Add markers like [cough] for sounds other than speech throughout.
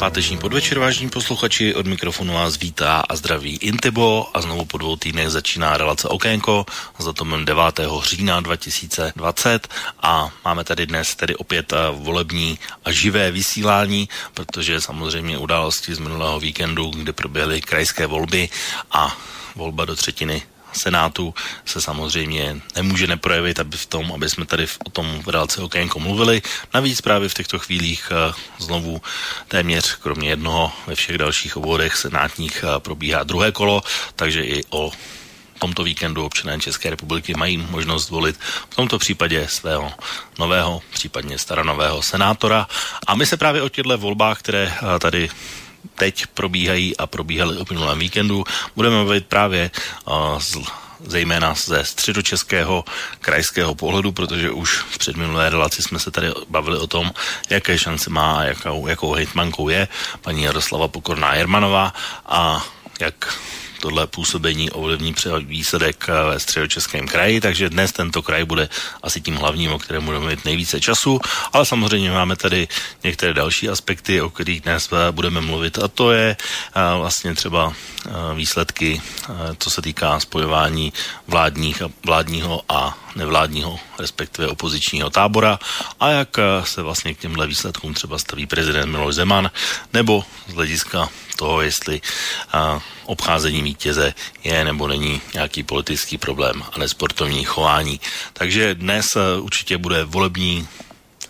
Páteční podvečer, vážní posluchači, od mikrofonu vás vítá a zdraví Intibo a znovu po dvou týdnech začíná relace Okénko s datumem 9. října 2020 a máme tady dnes tedy opět eh, volební a živé vysílání, protože samozřejmě události z minulého víkendu, kdy proběhly krajské volby a volba do třetiny Senátu se samozřejmě nemůže neprojevit aby v tom, aby jsme tady o tom v relaci okénko mluvili. Navíc právě v těchto chvílích eh, znovu téměř kromě jednoho ve všech dalších obvodech senátních eh, probíhá druhé kolo, takže i o tomto víkendu občané České republiky mají možnost volit v tomto případě svého nového, případně staronového senátora. A my se právě o těchto volbách, které eh, tady teď probíhají a probíhaly o minulém víkendu. Budeme mluvit právě uh, z, zejména ze středočeského krajského pohledu, protože už v předminulé relaci jsme se tady bavili o tom, jaké šance má a jakou, jakou hejtmankou je paní Jaroslava Pokorná Jermanová a jak tohle působení ovlivní výsledek eh, ve středočeském kraji, takže dnes tento kraj bude asi tím hlavním, o kterém budeme mít nejvíce času, ale samozřejmě máme tady některé další aspekty, o kterých dnes eh, budeme mluvit a to je eh, vlastně třeba výsledky, co se týká spojování vládních, vládního a nevládního, respektive opozičního tábora a jak se vlastně k těmhle výsledkům třeba staví prezident Miloš Zeman, nebo z hlediska toho, jestli obcházení vítěze je nebo není nějaký politický problém a nesportovní chování. Takže dnes určitě bude volební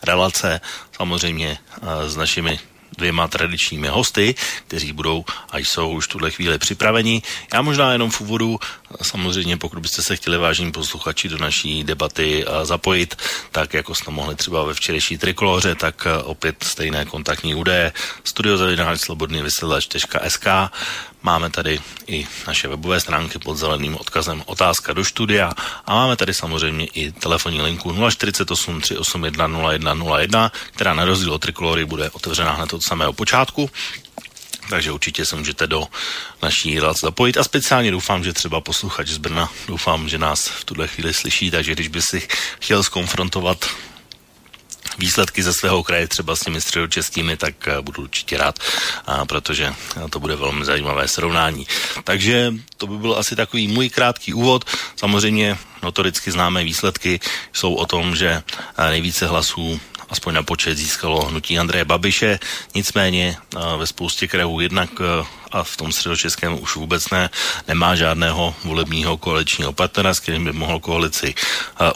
relace, samozřejmě s našimi dvěma tradičními hosty, kteří budou a jsou už tuhle chvíli připraveni. Já možná jenom v úvodu, samozřejmě pokud byste se chtěli vážní posluchači do naší debaty zapojit, tak jako jste mohli třeba ve včerejší trikoloře, tak opět stejné kontaktní údaje studiozavináč.slobodný vysílač.sk Máme tady i naše webové stránky pod zeleným odkazem otázka do studia a máme tady samozřejmě i telefonní linku 048 381 0101, která na rozdíl od trikolory bude otevřená hned od samého počátku. Takže určitě se můžete do naší relace zapojit a speciálně doufám, že třeba posluchač z Brna, doufám, že nás v tuhle chvíli slyší, takže když by si chtěl skonfrontovat výsledky ze svého kraje třeba s těmi středočeskými, tak eh, budu určitě rád, protože to bude velmi zajímavé srovnání. Takže to by byl asi takový můj krátký úvod. Samozřejmě notoricky známé výsledky jsou o tom, že eh, nejvíce hlasů aspoň na počet získalo hnutí Andreje Babiše, nicméně eh, ve spoustě krajů jednak a v tom středočeském už vůbec ne, nemá žádného volebního koaličního partnera, s kterým by mohl koalici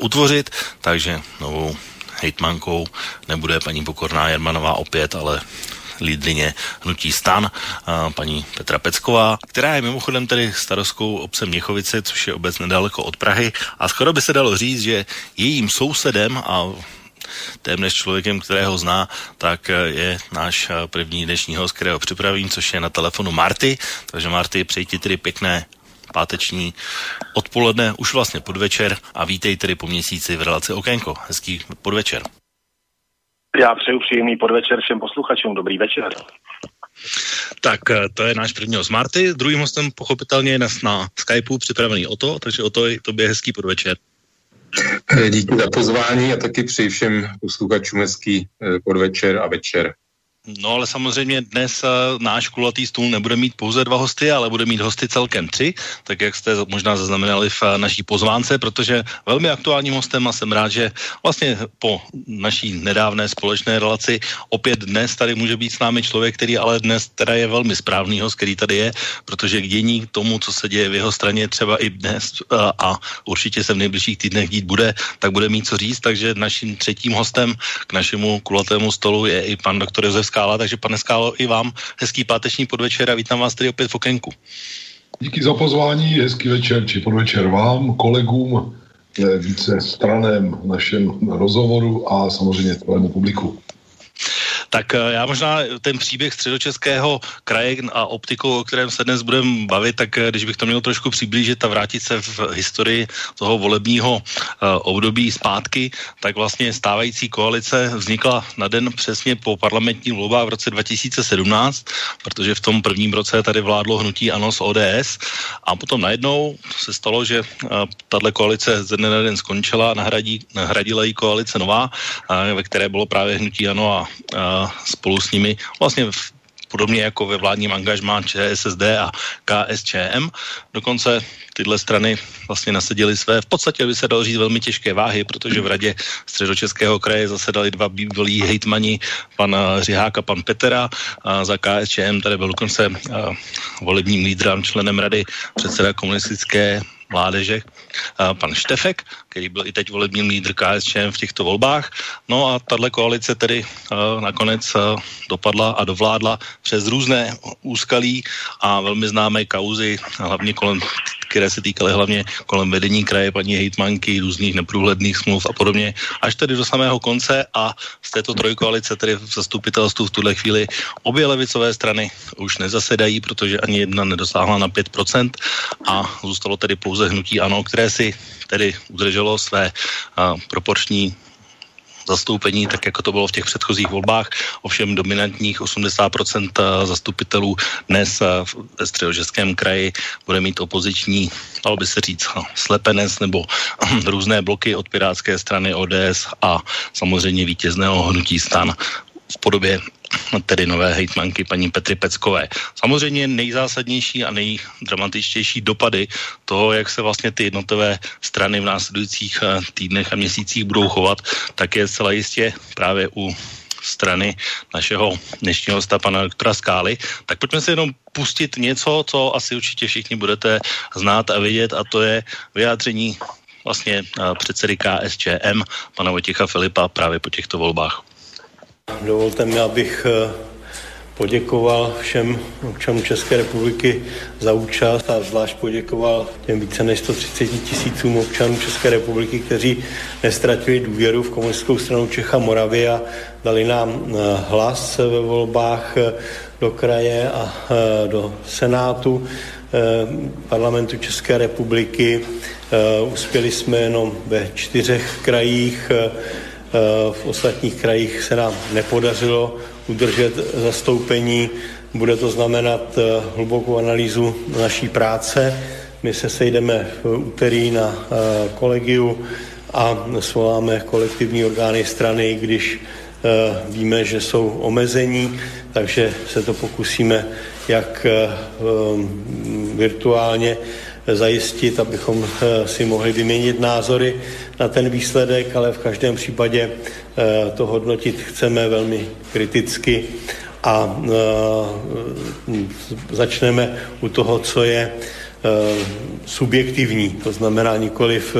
utvořit, takže novou hejtmankou nebude paní Pokorná Jermanová opět, ale lídlině hnutí stan, paní Petra Pecková, která je mimochodem tedy starostkou obce Měchovice, což je obec nedaleko od Prahy a skoro by se dalo říct, že jejím sousedem a téměř člověkem, kterého zná, tak je náš první dnešní host, kterého připravím, což je na telefonu Marty. Takže Marty, přeji ti tedy pěkné páteční odpoledne, už vlastně podvečer a vítej tedy po měsíci v relaci Okénko. Hezký podvečer. Já přeju příjemný podvečer všem posluchačům. Dobrý večer. Tak eh, to je náš první host Marty. Druhým hostem pochopitelně je nás na Skypeu připravený o to, takže o to, to je hezký podvečer. Eh, díky za pozvání a taky přeji všem posluchačům hezký eh, podvečer a večer. No ale samozřejmě dnes uh, náš kulatý stůl nebude mít pouze dva hosty, ale bude mít hosty celkem tři, tak jak jste možná zaznamenali v uh, naší pozvánce, protože velmi aktuálním hostem a jsem rád, že vlastně po naší nedávné společné relaci opět dnes tady může být s námi člověk, který ale dnes teda je velmi správný host, který tady je, protože k dění k tomu, co se děje v jeho straně třeba i dnes uh, a určitě se v nejbližších týdnech dít bude, tak bude mít co říct, takže naším třetím hostem k našemu kulatému stolu je i pan doktor Josef Skála, takže pane Skálo, i vám hezký páteční podvečer a vítám vás tady opět v okénku. Díky za pozvání, hezký večer či podvečer vám, kolegům, více straném našem rozhovoru a samozřejmě celému publiku. Tak eh, já možná ten příběh středočeského kraje a optikou, o kterém se dnes budeme bavit, tak eh, když bych to měl trošku přiblížit a vrátit se v historii toho volebního období zpátky, tak vlastně stávající koalice vznikla na den přesně po parlamentní volbách v roce 2017, protože v tom prvním roce tady vládlo hnutí ANO z ODS a potom najednou se stalo, že tahle koalice ze dne na den skončila, nahradí, nahradila ji koalice nová, ve které bylo právě hnutí ANO a, spolu s nimi vlastně v podobně jako ve vládním angažmá ČSSD a KSČM. Dokonce tyhle strany vlastně nasadily své, v podstatě by se dalo říct velmi těžké váhy, protože v radě středočeského kraje zasedali dva bývalí hejtmani, pan Řihák a pan Petera. A za KSČM tady byl dokonce volebním lídrem, členem rady předseda komunistické mládeže, pan Štefek, který byl i teď volební lídr KSČM v těchto volbách. No a tahle koalice tedy nakonec dopadla a dovládla přes různé úskalí a velmi známé kauzy, hlavně kolem které se týkaly hlavně kolem vedení kraje, paní hejtmanky, různých neprůhledných smluv a podobně, až tedy do samého konce a z této trojkoalice, tedy v zastupitelstvu v tuhle chvíli, obě levicové strany už nezasedají, protože ani jedna nedosáhla na 5% a zůstalo tedy pouze hnutí ANO, které si tedy udrželo své a, proporční zastoupení, tak jako to bylo v těch předchozích volbách. Ovšem dominantních 80% eh, zastupitelů dnes eh, ve středočeském kraji bude mít opoziční, dalo by se říct, no, slepenec nebo [clears throat] různé bloky od Pirátské strany ODS a samozřejmě vítězného hnutí stan v podobě tedy nové hejtmanky paní Petry Peckové. Samozřejmě nejzásadnější a nejdramatičtější dopady toho, jak se vlastně ty jednotlivé strany v následujících eh, týdnech a měsících budou chovat, tak je zcela jistě právě u strany našeho dnešního hosta, pana doktora Skály. Tak pojďme si jenom pustit něco, co asi určitě všichni budete znát a vidět, a to je vyjádření vlastně eh, předsedy KSČM, pana Vojtěcha Filipa, právě po těchto volbách. Dovolte mi, abych eh, poděkoval všem občanům České republiky za účast a zvlášť poděkoval těm více než 130 tisícům občanů České republiky, kteří nestratili důvěru v komunistickou stranu Čecha Moravy a dali nám eh, hlas ve volbách eh, do kraje a do Senátu parlamentu České republiky. Uspěli jsme jenom ve čtyřech krajích v ostatních krajích se nám nepodařilo udržet zastoupení. Bude to znamenat eh, hlubokou analýzu naší práce. My se sejdeme v úterý na eh, kolegiu a svoláme kolektivní orgány strany, když eh, víme, že jsou omezení, takže se to pokusíme jak virtuálně zajistit, abychom si mohli vyměnit názory na ten výsledek, ale v každém případě eh, to hodnotit chceme velmi kriticky a eh, začneme u toho, co je eh, subjektivní, to znamená nikoliv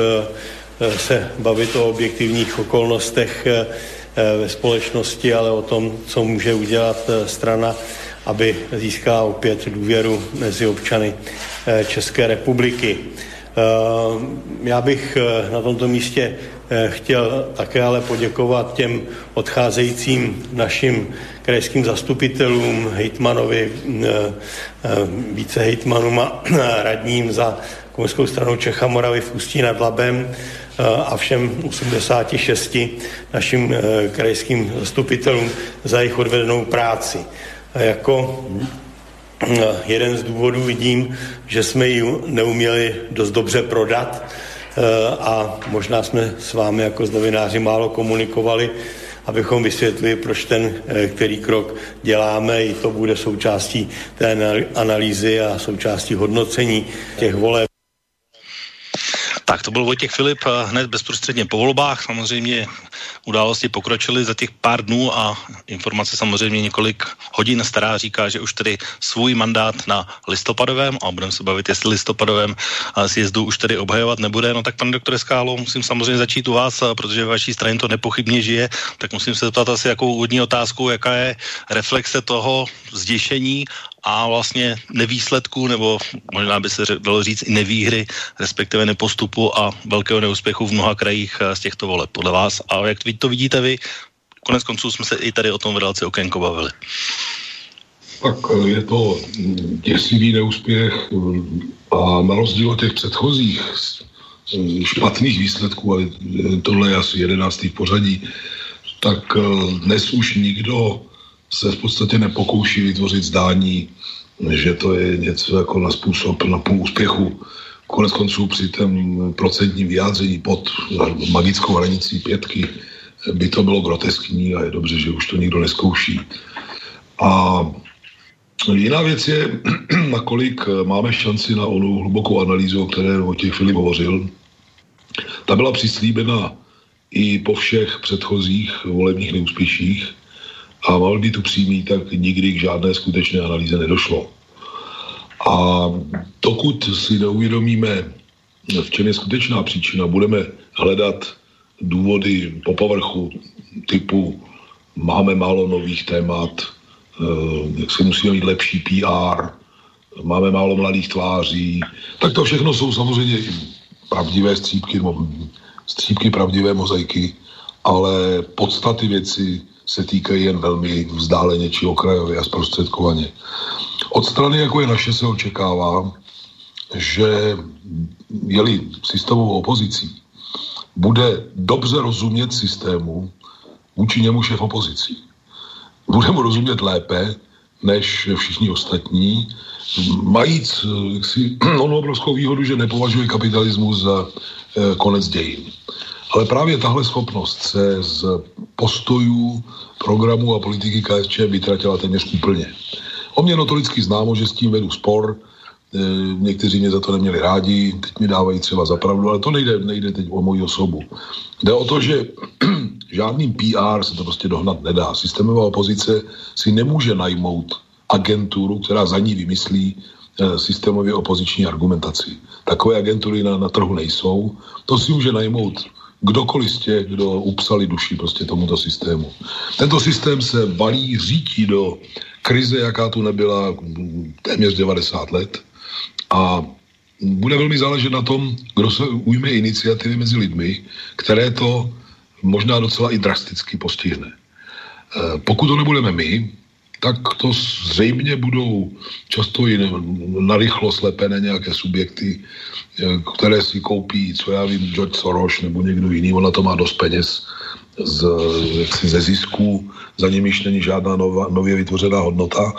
se bavit o objektivních okolnostech ve společnosti, ale o tom, co může udělat strana, aby získala opět důvěru mezi občany České republiky. Eh, já bych eh, na tomto místě eh, chtěl také ale poděkovat těm odcházejícím našim krajským zastupitelům, hejtmanovi, více hejtmanům a [clears throat] radním za komunistickou stranu Čecha Moravy v Ústí nad Labem a všem 86 našim krajským zastupitelům za jejich odvedenou práci. A jako jeden z důvodů vidím, že jsme ji neuměli dost dobře prodat eh, a možná jsme s vámi jako s novináři málo komunikovali, abychom vysvětlili, proč ten, eh, který krok děláme. I to bude součástí té analýzy a součástí hodnocení těch voleb. Tak to byl Vojtěch Filip eh, hned bezprostředně po volbách. Samozřejmě události pokročily za těch pár dnů a informace samozřejmě několik hodin stará říká, že už tedy svůj mandát na listopadovém, a budeme se bavit, jestli listopadovém eh, sjezdu už tedy obhajovat nebude. No tak, pane doktore Skálo, musím samozřejmě začít u vás, eh, protože vaší straně to nepochybně žije, tak musím se zeptat asi jakou úvodní otázku, jaká je reflexe toho zděšení a vlastně nevýsledku, nebo možná by se dalo říct i nevýhry, respektive nepostupu a velkého neúspěchu v mnoha krajích eh, z těchto voleb podle vás. A jak to vidíte vy, Konec konců jsme se i tady o tom v relaci Okénko bavili. Tak eh, je to děsivý neúspěch a na rozdíl od těch předchozích špatných výsledků, ale tohle je asi jedenáctý v pořadí, tak dnes už nikdo se v podstatě nepokouší vytvořit zdání, že to je něco jako na způsob na půl úspěchu. Konec konců při tom procentním vyjádření pod magickou hranicí pětky by to bylo groteskní a je dobře, že už to nikdo neskouší. A jiná věc je, [clears throat] nakolik máme šanci na onu hlubokou analýzu, o které o těch Filip hovořil. Ta byla přislíbena i po všech předchozích volebních neúspěších a mal být upřímný, tak nikdy k žádné skutečné analýze nedošlo. A dokud si neuvědomíme, v čem je skutečná příčina, budeme hledat důvody po povrchu typu máme málo nových témat, eh, jak si musíme mít lepší PR, máme málo mladých tváří, tak to všechno jsou samozřejmě pravdivé střípky, nebo střípky pravdivé mozaiky, ale podstaty věci se týkají jen velmi vzdáleně či okrajově a zprostředkovaně. Od strany, jako je naše, se očekává, že jeli systémovou opozicí, bude dobře rozumět systému, vůči němu šéf opozicí. Bude mu rozumět lépe, než všichni ostatní, majíc si, [clears throat] onu obrovskou výhodu, že nepovažuje kapitalismus za eh, konec dějin. Ale právě tahle schopnost se z postojů, programu a politiky KSČ vytratila téměř úplně. O mě notoricky známo, že s tím vedu spor, e, někteří mě za to neměli rádi, teď mi dávají třeba za pravdu, ale to nejde, nejde teď o moji osobu. Jde o to, že [clears throat] žádným PR se to prostě dohnat nedá. Systémová opozice si nemůže najmout agenturu, která za ní vymyslí e, systémově opoziční argumentaci. Takové agentury na, na trhu nejsou. To si může najmout kdokoliv z těch, kdo upsali duši prostě tomuto systému. Tento systém se balí, řítí do krize, jaká tu nebyla téměř 90 let a bude velmi záležet na tom, kdo se ujme iniciativy mezi lidmi, které to možná docela i drasticky postihne. E, pokud to nebudeme my, tak to zřejmě budou často i narychlo slepené nějaké subjekty, eh, které si koupí, co já vím, George Soros nebo někdo jiný, ona to má dost peněz z, jaksi ze zisků, za nimiž není žádná nová, nově vytvořená hodnota.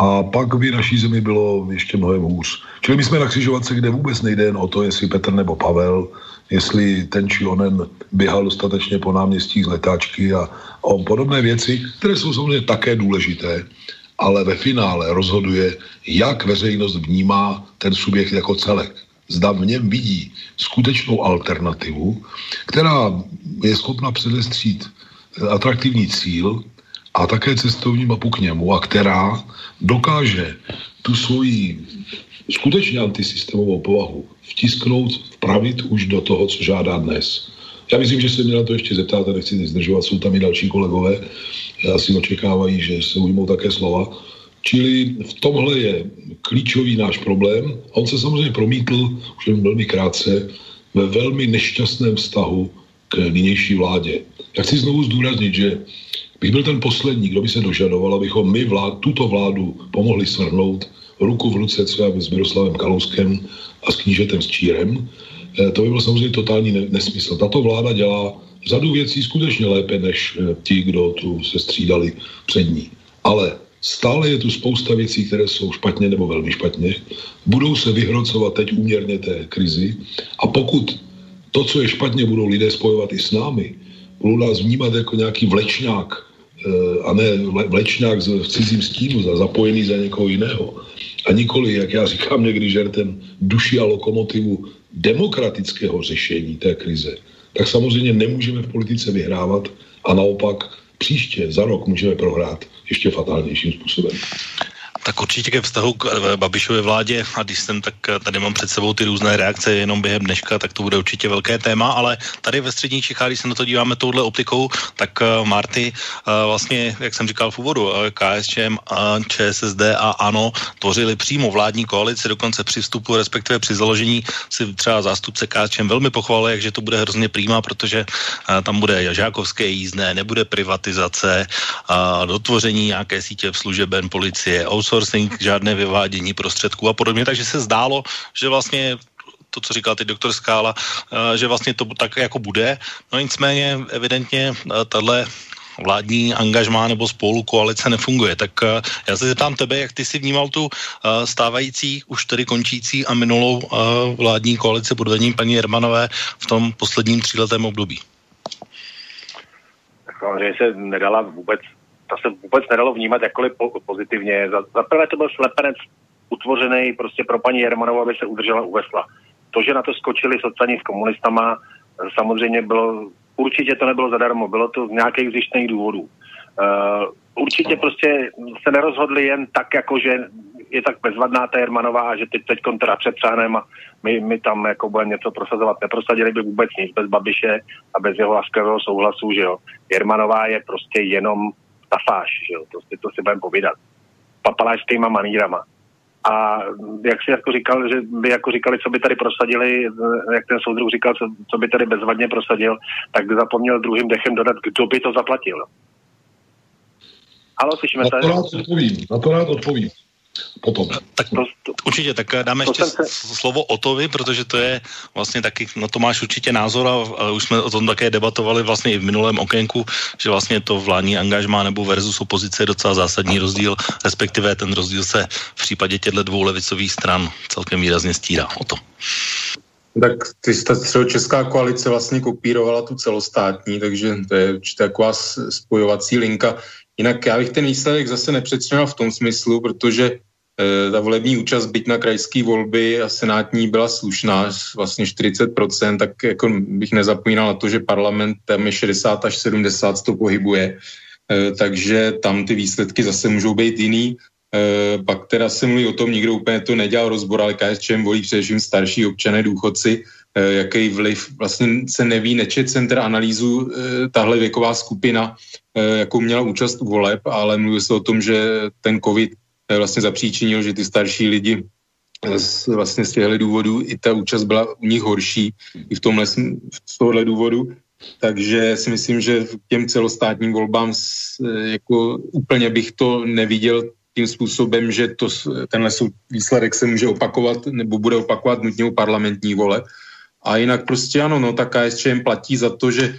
A pak by naší zemi bylo ještě mnohem hůř. Čili my jsme na křižovatce, kde vůbec nejde jen o to, jestli Petr nebo Pavel, jestli ten či onen běhal dostatečně po náměstích z letáčky a o podobné věci, které jsou samozřejmě také důležité, ale ve finále rozhoduje, jak veřejnost vnímá ten subjekt jako celek. Zda v něm vidí skutečnou alternativu, která je schopna předestřít atraktivní cíl a také cestovní mapu k němu a která dokáže tu svoji skutečně antisystémovou povahu vtisknout, vpravit už do toho, co žádá dnes. Já myslím, že se mě na to ještě zeptat a nechci zdržovat, jsou tam i další kolegové, asi očekávají, že se ujmou také slova. Čili v tomhle je klíčový náš problém. On se samozřejmě promítl už jen velmi krátce ve velmi nešťastném vztahu k nynější vládě. Já chci znovu zdůraznit, že bych byl ten poslední, kdo by se dožadoval, abychom my vlád, tuto vládu pomohli svrhnout ruku v ruce třeba s Miroslavem Kalouskem a s knížetem s Čírem, eh, to by byl samozřejmě totální nesmysl. Tato vláda dělá řadu věcí skutečně lépe než eh, ti, kdo tu se střídali před ní. Ale stále je tu spousta věcí, které jsou špatně nebo velmi špatně. Budou se vyhrocovat teď úměrně té krizi a pokud to, co je špatně, budou lidé spojovat i s námi, budou nás vnímat jako nějaký vlečňák, eh, a ne vlečňák v cizím stínu, zapojený za někoho jiného, a nikoli, jak já říkám někdy žertem, duši a lokomotivu demokratického řešení té krize, tak samozřejmě nemůžeme v politice vyhrávat a naopak příště za rok můžeme prohrát ještě fatálnějším způsobem. Tak určitě ke vztahu k eh, Babišově vládě. A když jsem tak eh, tady mám před sebou ty různé reakce jenom během dneška, tak to bude určitě velké téma, ale tady ve střední Čechách, když se na to díváme touhle optikou, tak uh, Marty vlastně, jak jsem říkal v úvodu, KSČM, ČSSD a ANO tvořili přímo vládní koalici, dokonce při vstupu, respektive při založení si třeba zástupce KSČM velmi pochválil, že to bude hrozně přímá, protože tam bude žákovské jízdné, nebude privatizace, dotvoření nějaké sítě v služeben policie, outsourcing, žádné vyvádění prostředků a podobně, takže se zdálo, že vlastně to, co říkal ty doktor Skála, eh, že vlastně to tak jako bude. No nicméně evidentně eh, tahle vládní angažmá nebo spolu koalice nefunguje. Tak eh, já se zeptám tebe, jak ty si vnímal tu stávající, už tedy končící a minulou vládní koalici pod vedením paní Jermanové v tom posledním tříletém období? Samozřejmě se nedala vůbec to se vůbec nedalo vnímat jakkoliv po, pozitivně. Za, za prvé to byl slepenec utvořený prostě pro paní Jermanovou, aby se udržela u vesla. To, že na to skočili sociální s komunistama, samozřejmě bylo, určitě to nebylo zadarmo, bylo to z nějakých zjištných důvodů. Uh, určitě prostě se nerozhodli jen tak, jako že je tak bezvadná ta Jermanová a že teď teď teda přepřáhneme a my, my tam jako budeme něco prosazovat. Neprosadili by vůbec nic bez Babiše a bez jeho laskavého souhlasu, že jo. Jermanová je prostě jenom stafáž, že jo, to, to si budeme povídat. Papalášskýma manírama. A jak si jako říkal, že by jako říkali, co by tady prosadili, jak ten soudruh říkal, co, co by tady bezvadně prosadil, tak zapomněl druhým dechem dodat, kdo by to zaplatil. Halo, slyšíme se? Na to rád odpovím, na to rád odpovím potom. Tak to, to, určitě, tak dáme ještě se... slovo Otovi, protože to je vlastně taky, no to máš určitě názor a, a už jsme o tom také debatovali vlastně i v minulém okénku, že vlastně to vládní angažmá nebo versus opozice je docela zásadní rozdíl, respektive ten rozdíl se v případě těchto dvou levicových stran celkem výrazně stírá o to. Tak ty česká koalice vlastně kopírovala tu celostátní, takže to je určitě taková spojovací linka. Jinak já bych ten výsledek zase nepředčňoval v tom smyslu, protože e, ta volební účast, byť na krajské volby a senátní byla slušná, vlastně 40%, tak jako bych nezapomínal na to, že parlament tam je 60 až 70 to pohybuje, e, takže tam ty výsledky zase můžou být jiný. E, pak teda se mluví o tom, nikdo úplně to nedělal rozbor, ale KSČM volí především starší občané, důchodci, jaký vliv, vlastně se neví, nečet center analýzu e, tahle věková skupina, jakou měla účast u voleb, ale mluví se o tom, že ten covid vlastně zapříčinil, že ty starší lidi z, vlastně z těchto důvodů i ta účast byla u nich horší i v tomhle z tohohle důvodu. Takže si myslím, že k těm celostátním volbám jako úplně bych to neviděl tím způsobem, že to, tenhle výsledek se může opakovat nebo bude opakovat nutně u parlamentní vole. A jinak prostě ano, no tak KSČM platí za to, že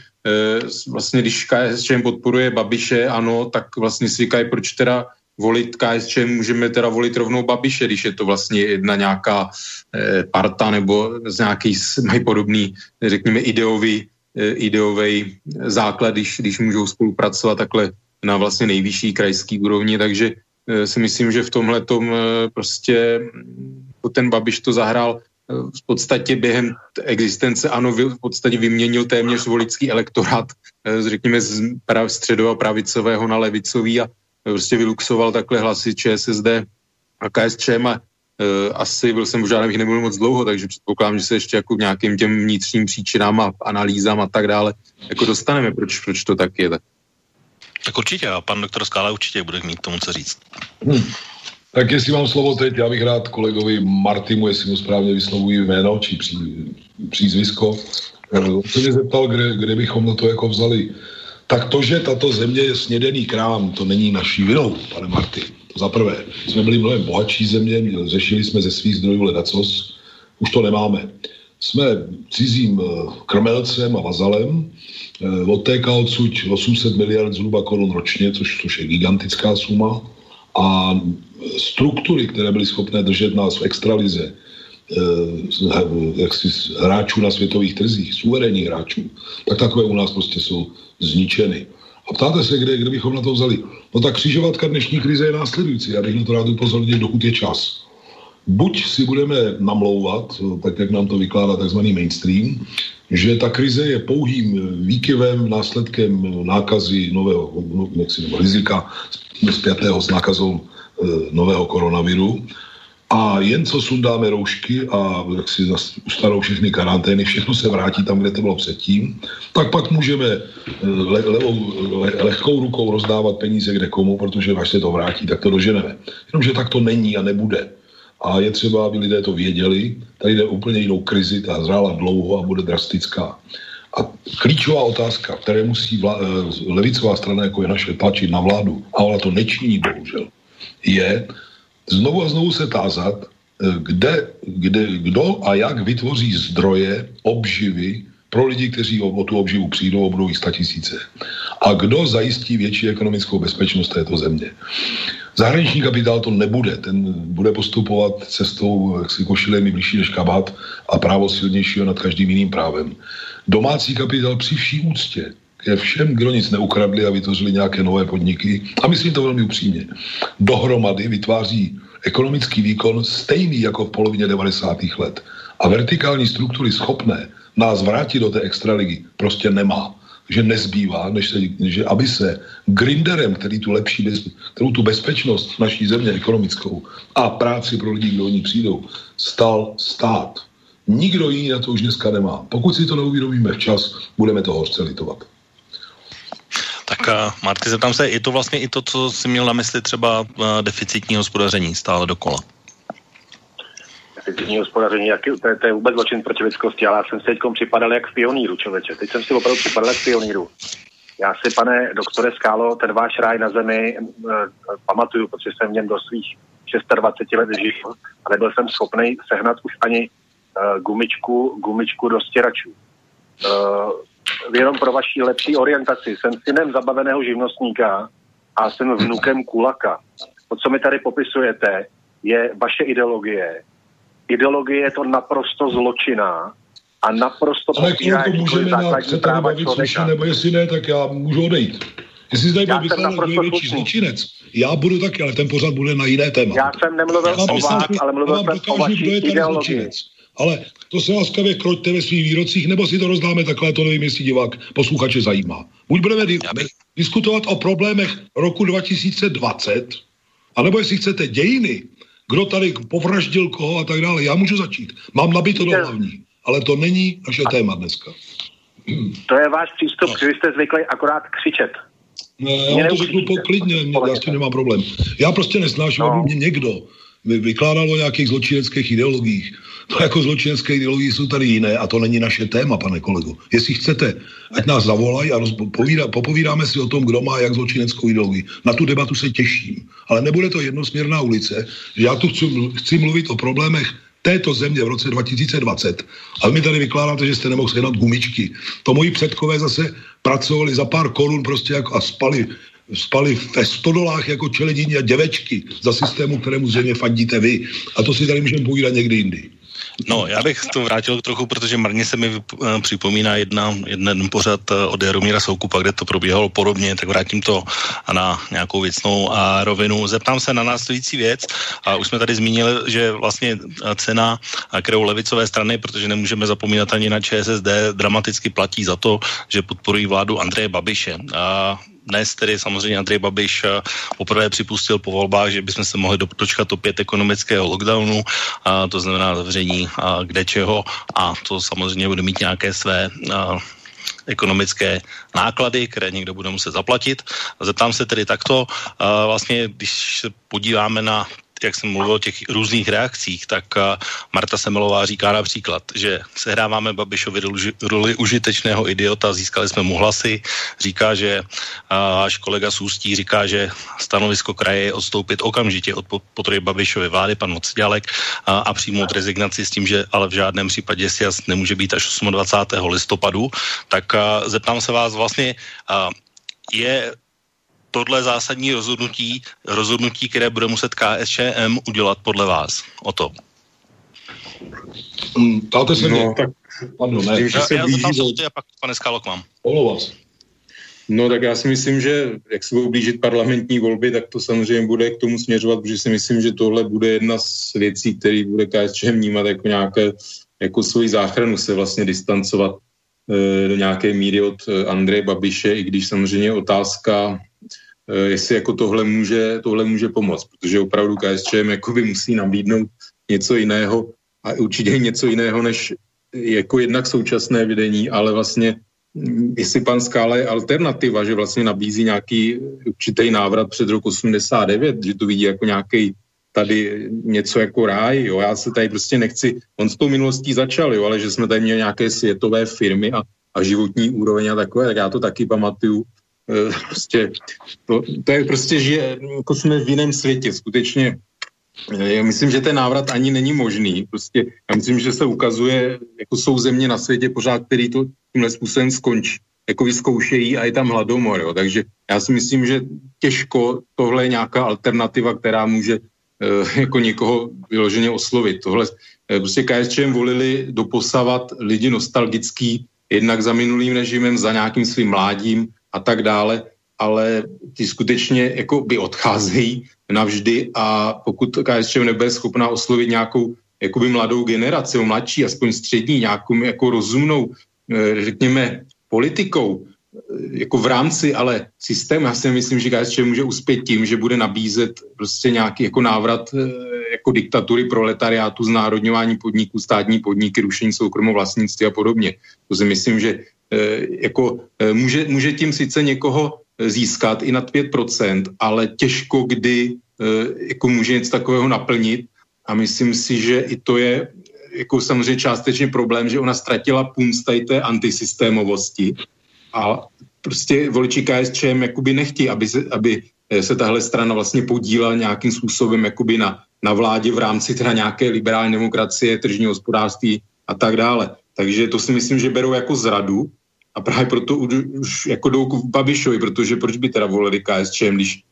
vlastně když KSČM podporuje Babiše, ano, tak vlastně si říkají, proč teda volit KSČM, můžeme teda volit rovnou Babiše, když je to vlastně jedna nějaká e, parta nebo z nějaký, mají podobný, řekněme, ideový, e, ideový základ, když, když můžou spolupracovat takhle na vlastně nejvyšší krajský úrovni, takže Eh, si myslím, že v tomhle tom eh, prostě mm, ten Babiš to zahrál eh, v podstatě během existence, ano, v podstatě vyměnil téměř volický elektorát, řekněme, z středového pravicového na levicový a prostě vyluxoval takhle hlasy ČSSD a KSČM a asi byl jsem možná, bych nebyl moc dlouho, takže předpokládám, že se ještě jako k nějakým těm vnitřním příčinám a analýzám a tak dále jako dostaneme, proč, proč to tak je. Tak. Tak určitě a pan doktor Skála určitě bude mít k tomu co říct. Hmm. Tak jestli mám slovo teď, já bych rád kolegovi Martimu, jestli mu správně vyslovují jméno či pří, přízvisko, on se mě zeptal, kde, kde bychom na to jako vzali. Tak to, že tato země je snědený krám, to není naší vinou, pane Marty. Za prvé, jsme byli mnohem bohatší země, řešili jsme ze svých zdrojů ledacos, už to nemáme. Jsme cizím eh, krmelcem a vazalem, Eh, odtéká odsud 800 miliard zhruba korun ročně, což, což je gigantická suma. A struktury, které byly schopné držet nás v extralize, eh, jaksi hráčů na světových trzích, suverénních hráčů, tak takové u nás prostě jsou zničeny. A ptáte se, kde, kde bychom na to vzali? No tak křižovatka dnešní krize je následující. Já bych na to rád upozornil, dokud je čas. Buď si budeme namlouvat, tak jak nám to vykládá tzv. mainstream, že ta krize je pouhým výkyvem, následkem nákazy nového no, nebo rizika zpětého s nákazou nového koronaviru a jen co sundáme roušky a jak si ustanou všechny karantény, všechno se vrátí tam, kde to bylo předtím, tak pak můžeme eh, le, levou, le, lehkou rukou rozdávat peníze kde komu, protože až se to vrátí, tak to doženeme. Jenomže tak to není a nebude. A je třeba, aby lidé to věděli. Tady jde úplně jinou krizi, ta zrála dlouho a bude drastická. A klíčová otázka, které musí vla, eh, levicová strana, jako je naše, tlačit na vládu, a ona to nečiní, bohužel, je, znovu a znovu se tázat, eh, kde, kde, kdo a jak vytvoří zdroje obživy pro lidi, kteří o, o tu obživu přijdou, budou jich. A kdo zajistí větší ekonomickou bezpečnost této země. Zahraniční kapitál to nebude, ten bude postupovat cestou jak si košile mi blížší než kabát a právo silnějšího nad každým jiným právem. Domácí kapitál při vší úctě ke všem, kdo nic neukradli a vytvořili nějaké nové podniky, a myslím to velmi upřímně, dohromady vytváří ekonomický výkon stejný jako v polovině 90. let. A vertikální struktury schopné nás vrátit do té extraligy prostě nemá. Že nezbývá, než se, že aby se grinderem, který tu lepší, kterou tu bezpečnost naší země ekonomickou a práci pro lidi, kdo o ní přijdou, stal stát. Nikdo jiný na to už dneska nemá. Pokud si to neuvědomíme včas, budeme toho hořce litovat. Tak uh, Marty, zeptám se, je to vlastně i to, co jsi měl na mysli třeba uh, deficitní hospodaření stále dokola? Deficitní hospodaření, jak, to, je, to je vůbec zločin proti lidskosti, ale já jsem si teď připadal jak v pioníru, člověče. Teď jsem si opravdu připadal jak v pioníru. Já si, pane doktore Skálo, ten váš ráj na zemi uh, pamatuju, protože jsem v něm do svých 26 let žil a nebyl jsem schopný sehnat už ani uh, gumičku, gumičku do stěračů. Uh, jenom pro vaší lepší orientaci. Jsem synem zabaveného živnostníka a jsem vnukem kulaka. To, co mi tady popisujete, je vaše ideologie. Ideologie je to naprosto zločinná a naprosto Ale to můžeme na práva bavit slušně, nebo jestli ne, tak já můžu odejít. Jestli zde bude vykládat největší zločinec, já budu taky, ale ten pořád bude na jiné téma. Já jsem nemluvil o vás, ale mluvil jsem o vaší ideologii. Ale to se láskavě kroďte ve svých výrocích, nebo si to rozdáme takhle, to nevím, jestli divák posluchače zajímá. Buď budeme di- bych... diskutovat o problémech roku 2020, anebo jestli chcete dějiny, kdo tady povraždil koho a tak dále. Já můžu začít. Mám nabito do hlavní, ale to není naše téma dneska. To je váš přístup, no. když jste zvyklí akorát křičet. Ne, já to řeknu poklidně, já s tím nemám problém. Já prostě nesnáším, no. aby mě někdo vykládal o nějakých zločineckých ideologiích. To jako zločinecké ideologie jsou tady jiné a to není naše téma, pane kolego. Jestli chcete, ať nás zavolají a povídá, popovídáme si o tom, kdo má jak zločineckou ideologii. Na tu debatu se těším. Ale nebude to jednosměrná ulice, že já tu chci, chci mluvit o problémech této země v roce 2020. A vy mi tady vykládáte, že jste nemohl sehnat gumičky. To moji předkové zase pracovali za pár korun prostě jako a spali spali ve stodolách jako čelediní a děvečky za systému, kterému zřejmě fandíte vy. A to si tady můžeme povídat někdy jindy. No, já bych to vrátil trochu, protože marně se mi uh, připomíná jedna, jeden pořad uh, od Jaromíra Soukupa, kde to probíhalo podobně, tak vrátím to na nějakou věcnou uh, rovinu. Zeptám se na následující věc. A už jsme tady zmínili, že vlastně cena, kterou levicové strany, protože nemůžeme zapomínat ani na ČSSD, dramaticky platí za to, že podporují vládu Andreje Babiše. A dnes tedy samozřejmě Andrej Babiš eh, poprvé připustil po volbách, že bychom se mohli dočkat opět ekonomického lockdownu, a to znamená zavření a kde čeho a to samozřejmě bude mít nějaké své a, ekonomické náklady, které někdo bude muset zaplatit. Zeptám se tedy takto, vlastně, když se podíváme na jak jsem mluvil o těch různých reakcích, tak uh, Marta Semelová říká například, že sehráváme Babišovi roli, užitečného idiota, získali jsme mu hlasy, říká, že až kolega Sůstí říká, že stanovisko kraje je odstoupit okamžitě od podpory Babišovy vlády, pan Mocďálek, uh, a přijmout rezignaci s tím, že ale v žádném případě SIAS nemůže být až 28. listopadu, tak uh, zeptám se vás vlastně, uh, je tohle zásadní rozhodnutí, rozhodnutí, které bude muset KSČM udělat podle vás? O to. Mm, Dáte se no, tak Pardon, ne. Já, já zeptám se a pak pane Skálo k vám. vás. No tak já si myslím, že jak se budou blížit parlamentní volby, tak to samozřejmě bude k tomu směřovat, protože si myslím, že tohle bude jedna z věcí, který bude KSČM vnímat jako nějaké, jako svoji záchranu se vlastně distancovat e, do nějaké míry od e, Andreje Babiše, i když samozřejmě otázka jestli jako tohle může, tohle může pomoct, protože opravdu KSČM jakoby musí nabídnout něco jiného a určitě něco jiného, než jako jednak současné vedení, ale vlastně mm, jestli pan Skála je alternativa, že vlastně nabízí nějaký určitý návrat před rok 89, že to vidí jako nějaký tady něco jako ráj, jo, já se tady prostě nechci, on s tou minulostí začal, jo, ale že jsme tady měli nějaké světové firmy a, a životní úroveň a takové, tak já to taky pamatuju, prostě, to, to je prostě, že jako jsme v jiném světě, skutečně já myslím, že ten návrat ani není možný. Prostě já myslím, že se ukazuje, jako jsou země na světě pořád, který to tímhle způsobem skončí, jako vyzkoušejí a je tam hladomor. Jo. Takže já si myslím, že těžko tohle je nějaká alternativa, která může uh, jako někoho vyloženě oslovit. Tohle prostě KSČM volili doposavat lidi nostalgický, jednak za minulým režimem, za nějakým svým mládím a tak dále, ale ty skutečně jako by odcházejí navždy a pokud KSČM nebude schopná oslovit nějakou jakoby mladou generaci, mladší, aspoň střední, nějakou jako rozumnou, eh, řekněme, politikou, eh, jako v rámci ale systému, já si myslím, že KSČM může uspět tím, že bude nabízet prostě nějaký jako návrat eh, jako diktatury proletariátu, znárodňování podniků, státní podniky, rušení soukromovlastnictví a podobně. To si myslím, že jako může, může tím sice někoho získat i nad 5%, ale těžko kdy eh, jako může něco takového naplnit a myslím si, že i to je jako samozřejmě částečně problém, že ona ztratila punc tady té antisystémovosti a prostě voliči KSČM jakoby nechtí, aby se, aby eh, se tahle strana vlastně podílela nějakým způsobem jakoby na, na vládě v rámci teda nějaké liberální demokracie, tržní hospodářství a tak dále. Takže to si myslím, že berou jako zradu a právě proto už jako jdou k Babišovi, protože proč by teda volili KSČM, když,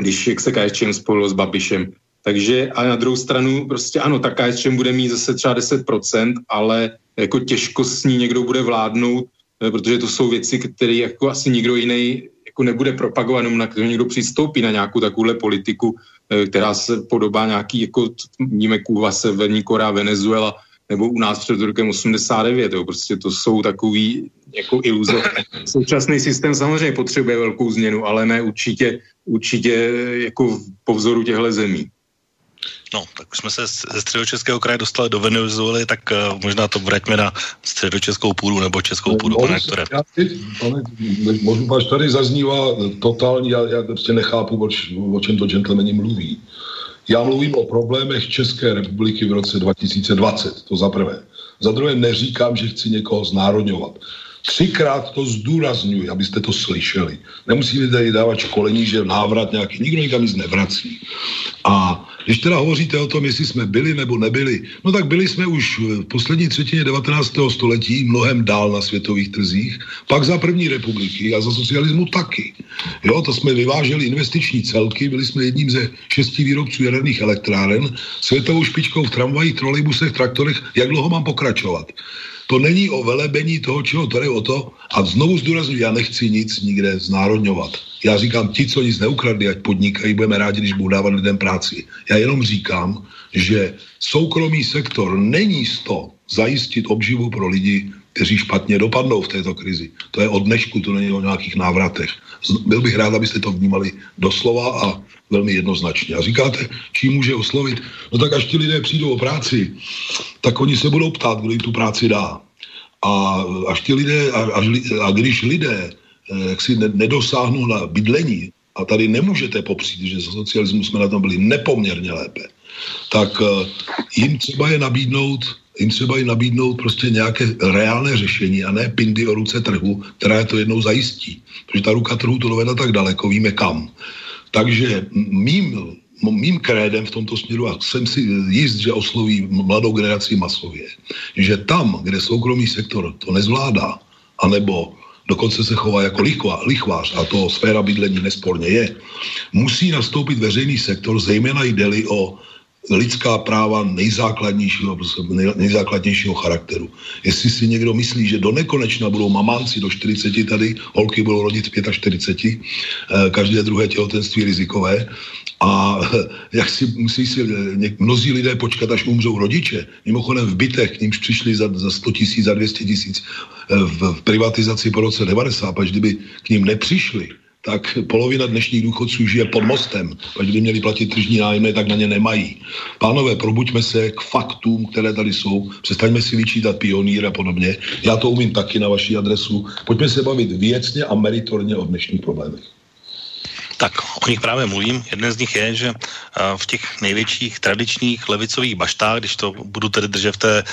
když jak se KSČM spojilo s Babišem. Takže a na druhou stranu prostě ano, ta KSČM bude mít zase třeba 10%, ale jako těžko s ní někdo bude vládnout, eh, protože to jsou věci, které jako asi nikdo jiný jako nebude propagovat, jenom na kterou někdo přistoupí na nějakou takovouhle politiku, která se podobá nějaký, jako víme, Kuba, Severní Korea, Venezuela, nebo u nás před rokem 89. Jo. Prostě to jsou takový jako iluze. Současný systém samozřejmě potřebuje velkou změnu, ale ne určitě, určitě jako po vzoru těchto zemí. No, tak už jsme se ze středočeského kraje dostali do Venezuely, tak uh, možná to vraťme na středočeskou půdu nebo českou půdu, pane rektore. Možná až tady zaznívá totální, já, já prostě nechápu, o, o čem to gentlemani mluví. Já mluvím o problémech České republiky v roce 2020, to za prvé. Za druhé neříkám, že chci někoho znárodňovat. Třikrát to zdůrazňuji, abyste to slyšeli. Nemusíte tady dávat školení, že návrat nějaký, nikdo nikam nic nevrací. A když teda hovoříte o tom, jestli jsme byli nebo nebyli, no tak byli jsme už v poslední třetině 19. století mnohem dál na světových trzích, pak za první republiky a za socialismu taky. Jo, to jsme vyváželi investiční celky, byli jsme jedním ze šesti výrobců jaderných elektráren, světovou špičkou v tramvajích, trolejbusech, traktorech, jak dlouho mám pokračovat. To není o velebení toho, čeho to je o to. A znovu zdůraznuju, já nechci nic nikde znárodňovat. Já říkám, ti, co nic neukradli, ať podnikají, budeme rádi, když budou dávat lidem práci. Já jenom říkám, že soukromý sektor není z to zajistit obživu pro lidi, kteří špatně dopadnou v této krizi. To je od dnešku, to není o nějakých návratech. Byl bych rád, abyste to vnímali doslova a velmi jednoznačně. A říkáte, čím může oslovit? No tak až ti lidé přijdou o práci, tak oni se budou ptát, kdo jim tu práci dá. A až ti lidé, a, a když lidé eh, jak si nedosáhnou na bydlení, a tady nemůžete popřít, že za socialismu jsme na tom byli nepoměrně lépe, tak eh, jim třeba je nabídnout jim třeba i nabídnout prostě nějaké reálné řešení a ne pindy o ruce trhu, která je to jednou zajistí. Protože ta ruka trhu to dovede tak daleko, víme kam. Takže mým, mým krédem v tomto směru, a jsem si jist, že osloví mladou generaci masově, že tam, kde soukromý sektor to nezvládá, anebo dokonce se chová jako lichvář, a to sféra bydlení nesporně je, musí nastoupit veřejný sektor, zejména jde o lidská práva nejzákladnějšího, nejzákladnějšího charakteru. Jestli si někdo myslí, že do nekonečna budou mamánci do 40 tady, holky budou rodit v 45, eh, každé druhé těhotenství rizikové a jak si musí si eh, mnozí lidé počkat, až umřou rodiče. Mimochodem v bytech, k nímž přišli za, za 100 tisíc, za 200 tisíc eh, v, v privatizaci po roce 90, až kdyby k ním nepřišli, tak polovina dnešních důchodců žije pod mostem. A kdyby měli platit tržní nájmy, tak na ně nemají. Pánové, probuďme se k faktům, které tady jsou. Přestaňme si vyčítat pionýr a podobně. Já to umím taky na vaší adresu. Pojďme se bavit věcně a meritorně o dnešních problémech. Tak o nich právě mluvím. Jeden z nich je, že v těch největších tradičních levicových baštách, když to budu tedy držet v té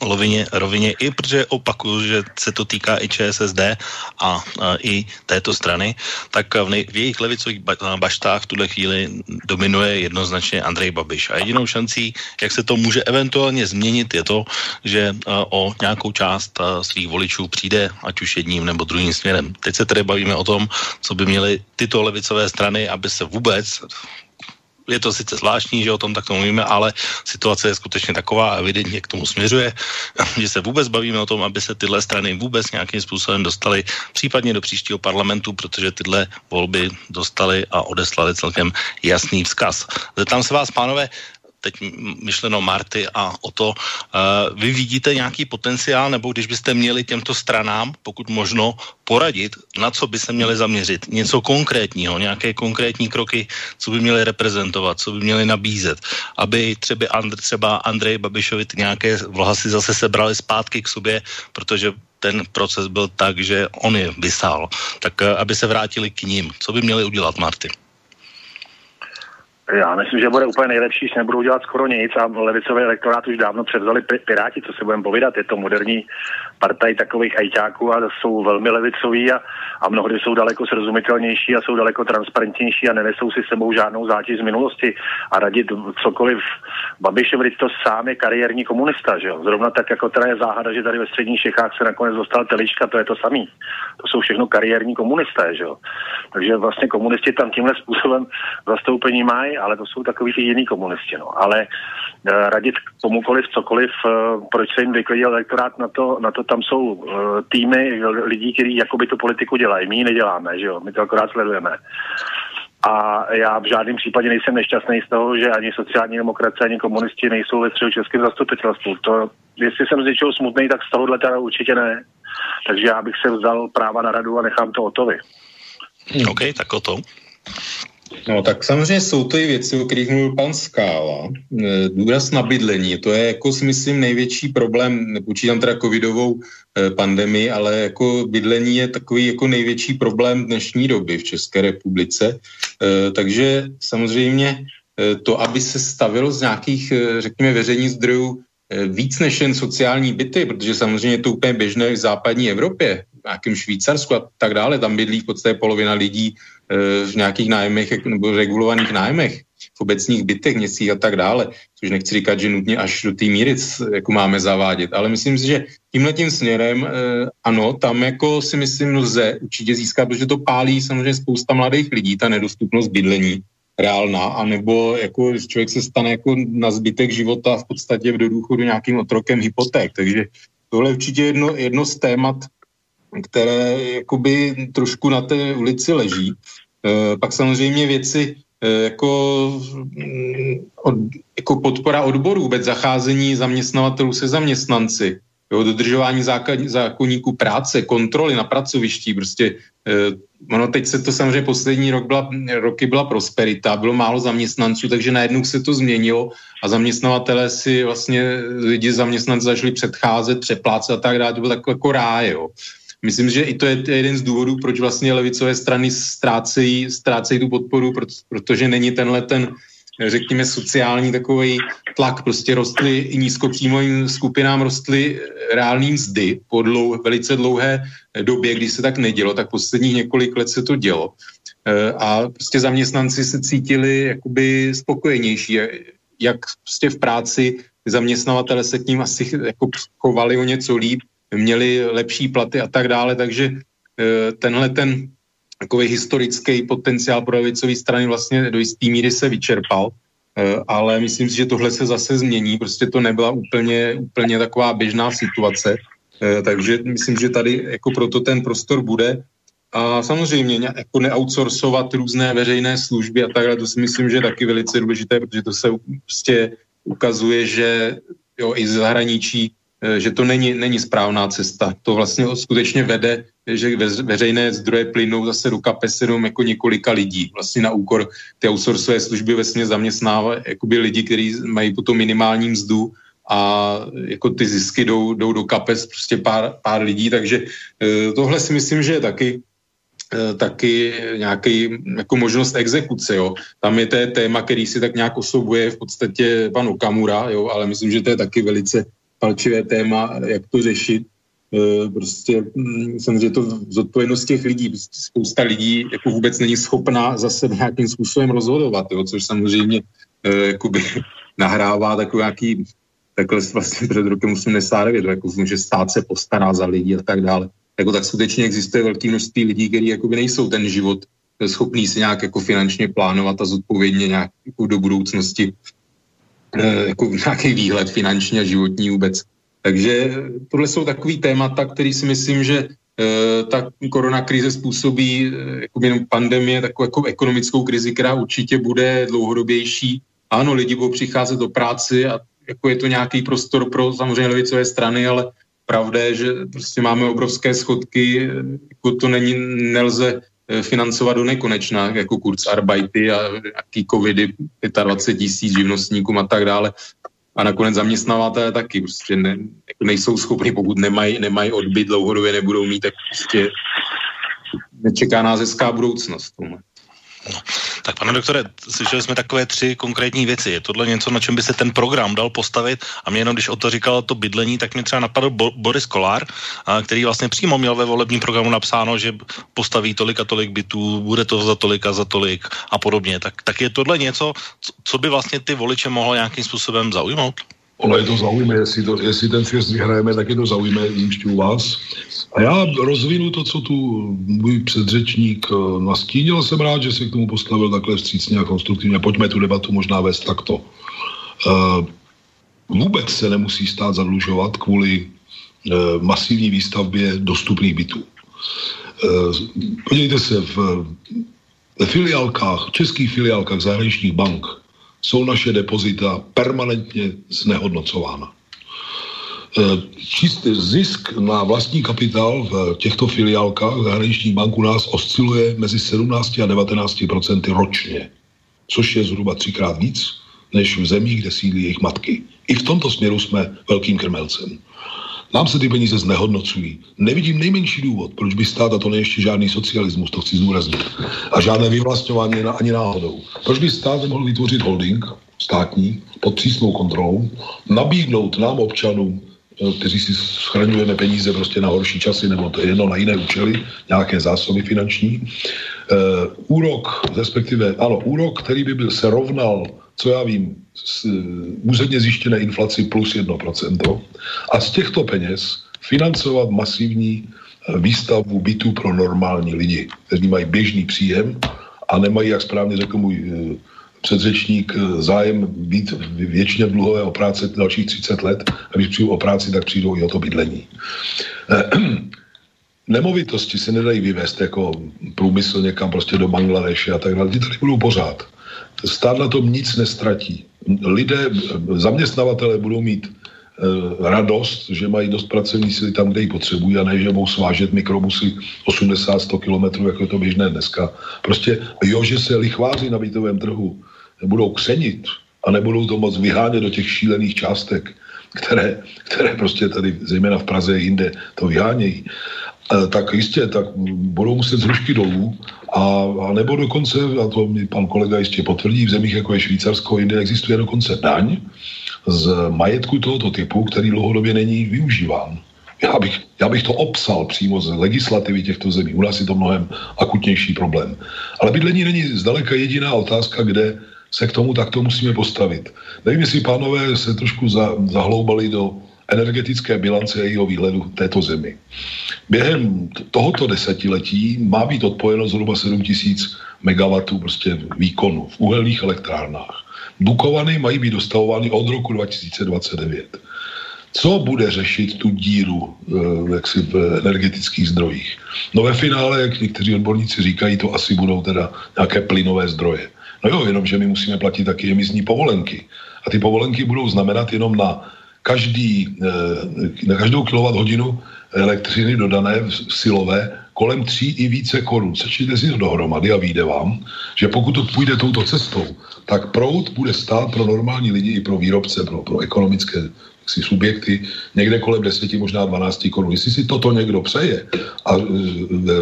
rovině, rovině i protože opakuju, že se to týká i ČSSD a, a i této strany, tak v, nej, v jejich levicových baštách v tuhle chvíli dominuje jednoznačně Andrej Babiš. A jedinou šancí, jak se to může eventuálně změnit, je to, že o nějakou část svých voličů přijde, ať už jedním nebo druhým směrem. Teď se tedy bavíme o tom, co by měly tyto levicové strany, aby se vůbec je to sice zvláštní, že o tom takto mluvíme, ale situace je skutečně taková a evidentně k tomu směřuje, [laughs] že se vůbec bavíme o tom, aby se tyhle strany vůbec nějakým způsobem dostaly případně do příštího parlamentu, protože tyhle volby dostaly a odeslali celkem jasný vzkaz. Zeptám se vás, pánové, teď myšleno Marty a o to, uh, vy vidíte nějaký potenciál, nebo když byste měli těmto stranám, pokud možno, poradit, na co by se měli zaměřit, něco konkrétního, nějaké konkrétní kroky, co by měli reprezentovat, co by měli nabízet, aby třeba, Andr, třeba Andrej Babišovi nějaké vlasy zase sebrali zpátky k sobě, protože ten proces byl tak, že on je vysál, tak uh, aby se vrátili k ním. Co by měli udělat, Marty? Já myslím, že bude úplně nejlepší, že nebudou dělat skoro nic a levicový elektorát už dávno převzali Piráti, co se budeme povídat. Je to moderní partaj takových ajťáků a jsou velmi levicoví a, a mnohdy jsou daleko srozumitelnější a jsou daleko transparentnější a nenesou si sebou žádnou zátěž z minulosti a radit cokoliv. Babišovi to sám je kariérní komunista, že jo? Zrovna tak, jako teda je záhada, že tady ve středních Čechách se nakonec dostal Telička, to je to samý. To jsou všechno kariérní komunisté, že jo? Takže vlastně komunisti tam tímhle způsobem zastoupení mají ale to jsou takový ty jiný komunisti. No. Ale uh, radit komukoliv cokoliv, uh, proč se jim vyklidil elektorát, na to, na to tam jsou uh, týmy lidí, kteří jakoby tu politiku dělají. My ji neděláme, že jo? my to akorát sledujeme. A já v žádném případě nejsem nešťastný z toho, že ani sociální demokracie, ani komunisti nejsou ve českém zastupitelstvu. To, jestli jsem z něčeho smutný, tak z tohohle teda určitě ne. Takže já bych se vzal práva na radu a nechám to o vy. OK, tak o to. No tak samozřejmě jsou to i věci, o kterých mluvil pan Skála. E, důraz na bydlení, to je jako si myslím největší problém, nepočítám teda covidovou e, pandemii, ale jako bydlení je takový jako největší problém dnešní doby v České republice. E, takže samozřejmě to, aby se stavilo z nějakých, řekněme, veřejných zdrojů víc než jen sociální byty, protože samozřejmě je to úplně běžné v západní Evropě, v nějakém Švýcarsku a tak dále, tam bydlí v podstatě polovina lidí v nějakých nájmech nebo regulovaných nájmech, v obecních bytech, městích a tak dále, což nechci říkat, že nutně až do té míry jako máme zavádět, ale myslím si, že tímhle tím směrem, eh, ano, tam jako si myslím lze určitě získat, protože to pálí samozřejmě spousta mladých lidí, ta nedostupnost bydlení reálná, anebo jako člověk se stane jako na zbytek života v podstatě do důchodu nějakým otrokem hypoték, takže tohle je určitě jedno, jedno z témat, které jakoby trošku na té ulici leží. E, pak samozřejmě věci e, jako, mm, od, jako podpora odborů, vůbec zacházení zaměstnavatelů se zaměstnanci, jo, dodržování zákonníků práce, kontroly na pracovišti, prostě e, ono teď se to samozřejmě poslední rok byla, roky byla prosperita, bylo málo zaměstnanců, takže najednou se to změnilo a zaměstnavatelé si vlastně lidi zaměstnanci začali předcházet, přeplácet a tak dále, to bylo takové jako ráj, jo. Myslím, že i to je jeden z důvodů, proč vlastně levicové strany ztrácejí, ztrácejí tu podporu, protože není tenhle ten, řekněme, sociální takový tlak. Prostě rostly i nízkopříjmovým skupinám rostly reální mzdy po dlou, velice dlouhé době, kdy se tak nedělo, tak posledních několik let se to dělo. E, a prostě zaměstnanci se cítili jakoby spokojenější, jak prostě v práci zaměstnavatele se k ním asi jako chovali o něco líp, měli lepší platy a tak dále, takže eh, tenhle ten takový historický potenciál pro levicové strany vlastně do jisté míry se vyčerpal, eh, ale myslím si, že tohle se zase změní, prostě to nebyla úplně, úplně taková běžná situace, eh, takže myslím, že tady jako proto ten prostor bude. A samozřejmě jako neoutsourcovat různé veřejné služby a tak dále, to si myslím, že je taky velice důležité, protože to se prostě ukazuje, že jo, i z zahraničí že to není, není správná cesta. To vlastně skutečně vede, že veřejné zdroje plynou zase do kapes jenom jako několika lidí. Vlastně na úkor ty outsourcové služby vesmě zaměstnávají jakoby lidi, kteří mají potom minimální mzdu a jako ty zisky jdou, jdou do kapes prostě pár, pár lidí, takže eh, tohle si myslím, že je taky eh, taky nějaký jako možnost exekuce, jo. Tam je to téma, který si tak nějak osobuje v podstatě pan Okamura, jo, ale myslím, že to je taky velice palčivé téma, jak to řešit. E, prostě mm, samozřejmě to zodpovědnost těch lidí. Prostě spousta lidí jako vůbec není schopná zase nějakým způsobem rozhodovat, jo, což samozřejmě e, jakoby nahrává takový nějaký takhle vlastně před rokem 89, jako, že stát se postará za lidi a tak dále. Jako tak skutečně existuje velké množství lidí, kteří jakoby nejsou ten život schopný si nějak jako finančně plánovat a zodpovědně nějak jako do budoucnosti Eh, jako nějaký výhled finanční a životní vůbec. Takže tohle jsou takový témata, který si myslím, že eh, ta koronakrize způsobí eh, jako jenom pandemie, takovou jako ekonomickou krizi, která určitě bude dlouhodobější. Ano, lidi budou přicházet do práce a jako je to nějaký prostor pro samozřejmě levicové strany, ale pravda je, že prostě máme obrovské schodky, jako to není, nelze Eh, financovat do nekonečna, jako Kurzarbeity a jaký covidy, 25 tisíc živnostníkům a tak dále. A nakonec zaměstnavatele taky prostě ne, jako nejsou schopni, pokud nemají, nemají odbyt dlouhodobě, nebudou mít, tak prostě nečeká nás hezká budoucnost. Tak pane doktore, slyšeli jsme takové tři konkrétní věci. Je tohle něco, na čem by se ten program dal postavit? A mě jenom, když o to říkal to bydlení, tak mě třeba napadl Bo- Boris Kolár, a, který vlastně přímo měl ve volebním programu napsáno, že postaví tolik a tolik bytů, bude to za tolik a za tolik a podobně. Tak, tak je tohle něco, co, co by vlastně ty voliče mohlo nějakým způsobem zaujmout? Ono je to zaujme, jestli, to, jestli ten fest vyhrajeme, tak je to zaujme ještě u vás. A já rozvinu to, co tu můj předřečník eh, nastínil. Jsem rád, že se k tomu postavil takhle vstřícně a konstruktivně. Pojďme tu debatu možná vést takto. Uh, vůbec se nemusí stát zadlužovat kvůli uh, masivní výstavbě dostupných bytů. Podívejte se, v, v filiálkách, českých filiálkách zahraničních bank jsou naše depozita permanentně znehodnocována. E, čistý zisk na vlastní kapitál v těchto filiálkách zahraničních bank u nás osciluje mezi 17 a 19 procenty ročně, což je zhruba třikrát víc než v zemích, kde sídlí jejich matky. I v tomto směru jsme velkým krmelcem. Nám se ty peníze znehodnocují. Nevidím nejmenší důvod, proč by stát, a to ještě žádný socialismus, to chci zdůraznit, a žádné vyvlastňování ani náhodou. Proč by stát nemohl vytvořit holding státní pod přísnou kontrolou, nabídnout nám občanům, eh, kteří si schraňujeme peníze prostě na horší časy nebo to jedno na jiné účely, nějaké zásoby finanční. Uh, úrok, respektive, ano, úrok, který by byl, se rovnal co já vím, z eh, úředně zjištěné inflaci plus 1%. A z těchto peněz financovat masivní eh, výstavbu bytů pro normální lidi, kteří mají běžný příjem a nemají, jak správně řekl můj eh, předřečník, zájem být většině v dluhové o práce dalších 30 let a když přijdou o práci, tak přijdou i o to bydlení. [clears throat] Nemovitosti se nedají vyvést jako průmysl někam prostě do Bangladeše a tak dále. Ty tady budou pořád. Stát na tom nic nestratí. Lidé, zaměstnavatele budou mít e, radost, že mají dost pracovní síly tam, kde ji potřebují a ne, že budou svážet mikrobusy 80-100 kilometrů, jako je to běžné dneska. Prostě jo, že se lichváři na bytovém trhu budou křenit a nebudou to moc vyhánět do těch šílených částek, které, které prostě tady, zejména v Praze jinde, to vyhánějí. Eh, tak jistě, tak budou muset z rušky dolů, a, a nebo dokonce, a to mi pan kolega jistě potvrdí, v zemích jako je Švýcarsko, jinde existuje dokonce daň z majetku tohoto typu, který dlouhodobě není využíván. Já bych, já bych to obsal přímo z legislativy těchto zemí. U nás je to mnohem akutnější problém. Ale bydlení není zdaleka jediná otázka, kde se k tomu takto musíme postavit. Nevím, jestli pánové se trošku za, zahloubali do energetické bilance jejího výhledu této zemi. Během tohoto desetiletí má být odpojeno zhruba 7 tisíc megawatů prostě výkonu v uhelných elektrárnách. Bukovany mají být dostavovány od roku 2029. Co bude řešit tu díru eh, jaksi v energetických zdrojích? No ve finále, jak někteří odborníci říkají, to asi budou teda nějaké plynové zdroje. No jo, jenom, že my musíme platit taky emisní povolenky. A ty povolenky budou znamenat jenom na každý, na každou kilowatt hodinu elektřiny dodané silové kolem tří i více korun. Sečtěte si to dohromady a vyjde vám, že pokud to půjde touto cestou, tak prout bude stát pro normální lidi i pro výrobce, pro, pro ekonomické si subjekty někde kolem 10, možná 12 korun. Jestli si toto někdo přeje a e,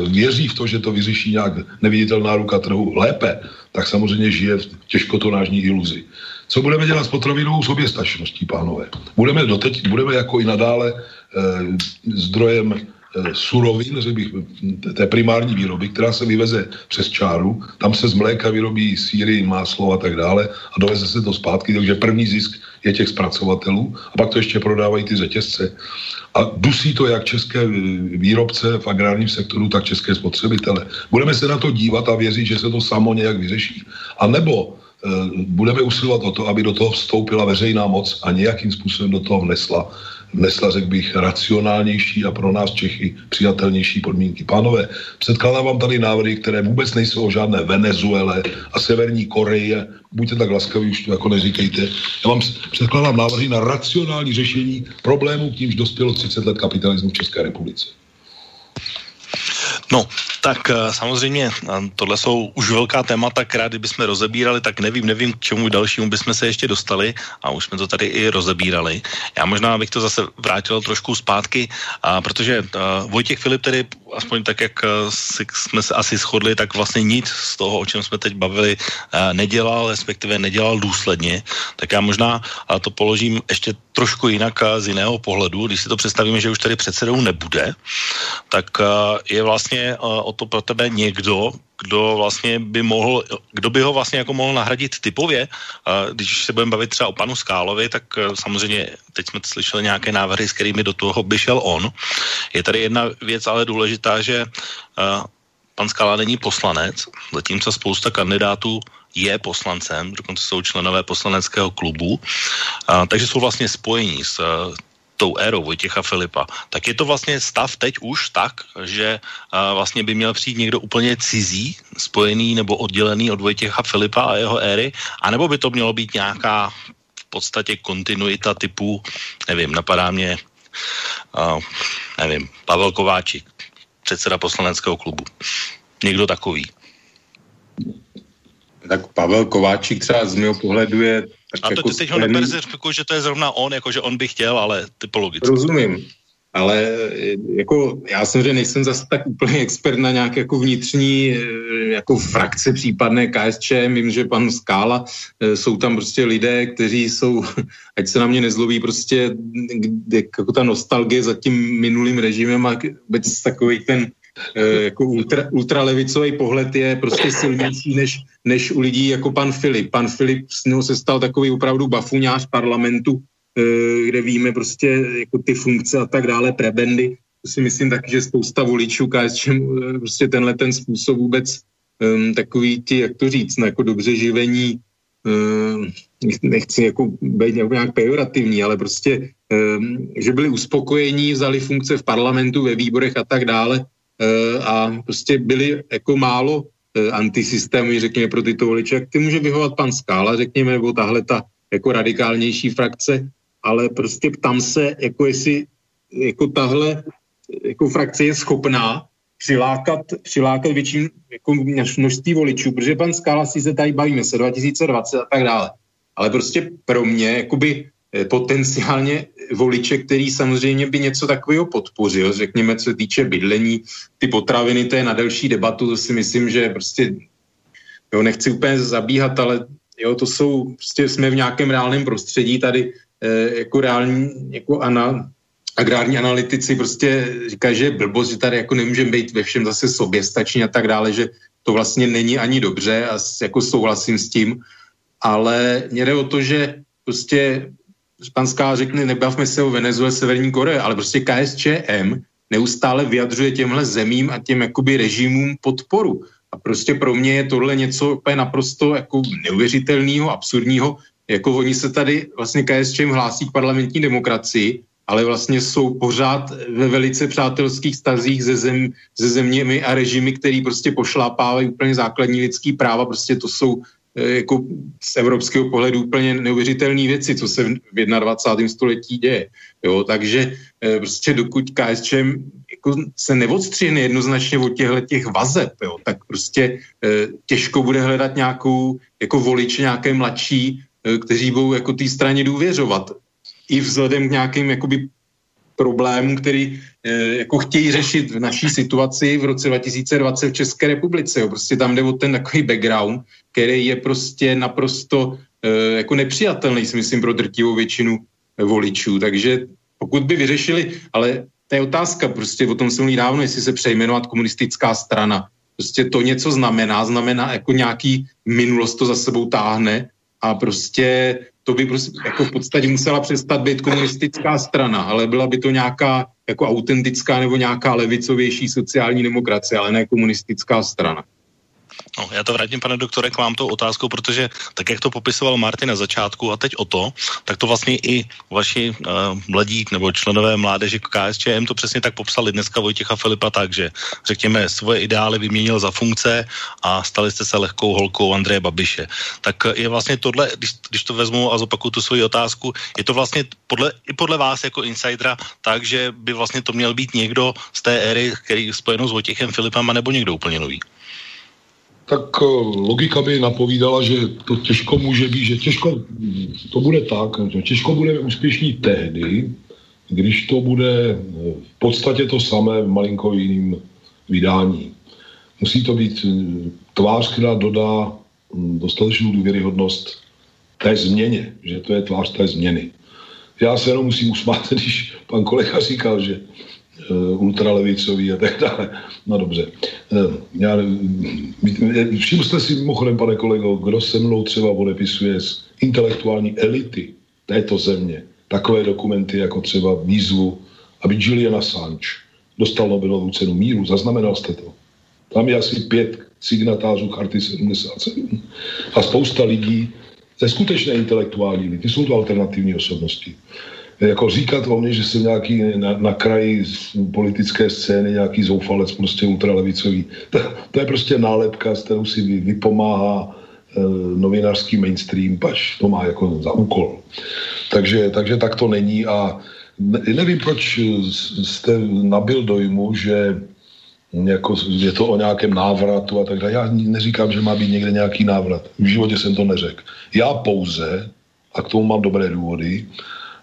věří v to, že to vyřeší nějak neviditelná ruka trhu lépe, tak samozřejmě žije v těžkotonážní iluzi. Co budeme dělat s potravinovou soběstačností, pánové? Budeme, doteď, budeme jako i nadále e, zdrojem e, surovin, řekl bych, té primární výroby, která se vyveze přes čáru, tam se z mléka vyrobí síry, máslo a tak dále a doveze se to zpátky, takže první zisk je těch zpracovatelů a pak to ještě prodávají ty řetězce. A dusí to jak české výrobce v agrárním sektoru, tak české spotřebitele. Budeme se na to dívat a věřit, že se to samo nějak vyřeší. A nebo budeme usilovat o to, aby do toho vstoupila veřejná moc a nějakým způsobem do toho vnesla vnesla, řekl bych, racionálnější a pro nás Čechy přijatelnější podmínky. Pánové, předkládám vám tady návrhy, které vůbec nejsou o žádné Venezuele a Severní Koreje. Buďte tak laskaví, už to jako neříkejte. Já vám předkládám návrhy na racionální řešení problémů, k nímž dospělo 30 let kapitalismu v České republice. No, tak eh, samozřejmě eh, tohle jsou už velká témata, která kdybychom rozebírali, tak nevím, nevím, k čemu dalšímu bychom se ještě dostali a už jsme to tady i rozebírali. Já možná bych to zase vrátil trošku zpátky, a protože uh, Vojtěch Filip tedy, aspoň tak, jak si, jsme se asi shodli, tak vlastně nic z toho, o čem jsme teď bavili, nedělal, respektive nedělal důsledně, tak já možná to položím ještě trošku jinak z jiného pohledu. Když si to představíme, že už tady předsedou nebude, tak je vlastně o to pro tebe někdo, kdo vlastně by mohl, kdo by ho vlastně jako mohl nahradit typově. Když se budeme bavit třeba o panu Skálovi, tak e, samozřejmě teď jsme slyšeli nějaké návrhy, s kterými do toho by šel on. Je tady jedna věc ale důležitá, že e, pan Skála není poslanec, zatímco spousta kandidátů je poslancem, dokonce jsou členové poslaneckého klubu, a, takže jsou vlastně spojení s tou érou Vojtěcha Filipa, tak je to vlastně stav teď už tak, že uh, vlastně by měl přijít někdo úplně cizí, spojený nebo oddělený od Vojtěcha Filipa a jeho éry, anebo by to mělo být nějaká v podstatě kontinuita typu, nevím, napadá mě, uh, nevím, Pavel Kováčik, předseda poslaneckého klubu. Někdo takový. Tak Pavel Kováčik třeba z mého pohledu je a to jako teď ho neperzifikuju, že to je zrovna on, jako že on by chtěl, ale typologicky. Rozumím. Ale jako já samozřejmě nejsem zase tak úplně expert na nějaké jako vnitřní jako frakce případné KSČ, vím, že pan Skála, e, jsou tam prostě lidé, kteří jsou, [laughs] ať se na mě nezlobí, prostě jako ta nostalgie za tím minulým režimem a vůbec takový ten Eh, jako ultra, ultralevicový pohled je prostě silnější než, než u lidí jako pan Filip. Pan Filip z něho se stal takový opravdu bafuňář parlamentu, eh, kde víme prostě jako ty funkce a tak dále, prebendy. To si myslím taky, že spousta voličů KSČ eh, prostě tenhle ten způsob vůbec um, takový ti, jak to říct, no, jako dobře živení, um, nechci jako být nějak pejorativní, ale prostě, um, že byli uspokojení, vzali funkce v parlamentu, ve výborech a tak dále, Eh, a prostě byli jako málo eh, antisystémy, řekněme, pro tyto voliče. Jak ty může vyhovat pan Skála, řekněme, nebo tahle ta jako radikálnější frakce, ale prostě ptám se, jako jestli jako tahle jako frakce je schopná přilákat, přilákat větší jako množství voličů, protože pan Skála si se tady bavíme se 2020 a tak dále. Ale prostě pro mě, jakoby Eh, potenciálně voliče, který samozřejmě by něco takového podpořil, řekněme, co se týče bydlení, ty potraviny, to je na delší debatu, to si myslím, že prostě, jo, nechci úplně zabíhat, ale jo, to jsou, prostě jsme v nějakém reálném prostředí tady, eh, jako reální, jako ana, agrární analytici prostě říkají, že je blbost, že tady jako nemůžeme být ve všem zase soběstační a tak dále, že to vlastně není ani dobře a jako souhlasím s tím, ale mě jde o to, že prostě pan Ská řekne, nebavme se o Venezuele, Severní Koreje, ale prostě KSČM neustále vyjadřuje těmhle zemím a těm jakoby režimům podporu. A prostě pro mě je tohle něco úplně naprosto jako neuvěřitelného, absurdního. Jako oni se tady vlastně KSČM hlásí k parlamentní demokracii, ale vlastně jsou pořád ve velice přátelských stazích ze, zem, ze zeměmi a režimy, který prostě pošlápávají úplně základní lidský práva. Prostě to jsou jako z evropského pohledu úplně neuvěřitelné věci, co se v 21. století děje. Jo, takže prostě dokud KSČM jako se neodstřihne jednoznačně od těchto těch vazeb, jo, tak prostě těžko bude hledat nějakou jako volič, nějaké mladší, kteří budou jako té straně důvěřovat. I vzhledem k nějakým jakoby problémů, který jako chtějí řešit v naší situaci v roce 2020 v České republice. Jo. Prostě tam jde o ten takový background, který je prostě naprosto e, jako nepřijatelný, si myslím, pro drtivou většinu voličů. Takže pokud by vyřešili, ale to je otázka, prostě o tom se mluví dávno, jestli se přejmenovat komunistická strana. Prostě to něco znamená, znamená jako nějaký minulost to za sebou táhne a prostě to by prostě jako v podstatě musela přestat být komunistická strana, ale byla by to nějaká jako autentická nebo nějaká levicovější sociální demokracie, ale ne komunistická strana. No, já to vrátím, pane doktore, k vám tou otázkou, protože tak, jak to popisoval Martin na začátku a teď o to, tak to vlastně i vaši uh, mladí nebo členové mládeže KSČM to přesně tak popsali dneska Vojtěcha Filipa tak, že řekněme svoje ideály vyměnil za funkce a stali jste se lehkou holkou Andreje Babiše. Tak je vlastně tohle, když, když to vezmu a zopakuju tu svoji otázku, je to vlastně podle, i podle vás jako insidera tak, že by vlastně to měl být někdo z té éry, který spojenou s Vojtěchem Filipem, nebo někdo úplně nový? Tak eh, logika by napovídala, že to těžko může být, že těžko to bude tak, že těžko bude úspěšný tehdy, když to bude eh, v podstatě to samé v malinko jiným vydání. Musí to být eh, tvář, která dodá hm, dostatečnou důvěryhodnost té změně, že to je tvář té změny. Já se jenom musím usmát, [laughs] když pan kolega říkal, že ultralevicový a tak dále. No dobře. Uh, já, všiml jste si mimochodem, pane kolego, kdo se mnou třeba odepisuje z intelektuální elity této země takové dokumenty jako třeba výzvu, aby Julian Assange dostal Nobelovu cenu míru. Zaznamenal jste to? Tam je asi pět signatářů Charty 77 a spousta lidí ze skutečné intelektuální elity. Jsou to alternativní osobnosti jako říkat o mně, že jsem nějaký na, na kraji politické scény, nějaký zoufalec, prostě ultralevicový, to, to je prostě nálepka, s kterou si vy, vypomáhá e, novinářský mainstream, pač to má jako za úkol. Takže, takže tak to není a ne, nevím, proč jste nabil dojmu, že jako je to o nějakém návratu a tak dále. Já neříkám, že má být někde nějaký návrat. V životě jsem to neřekl. Já pouze, a k tomu mám dobré důvody,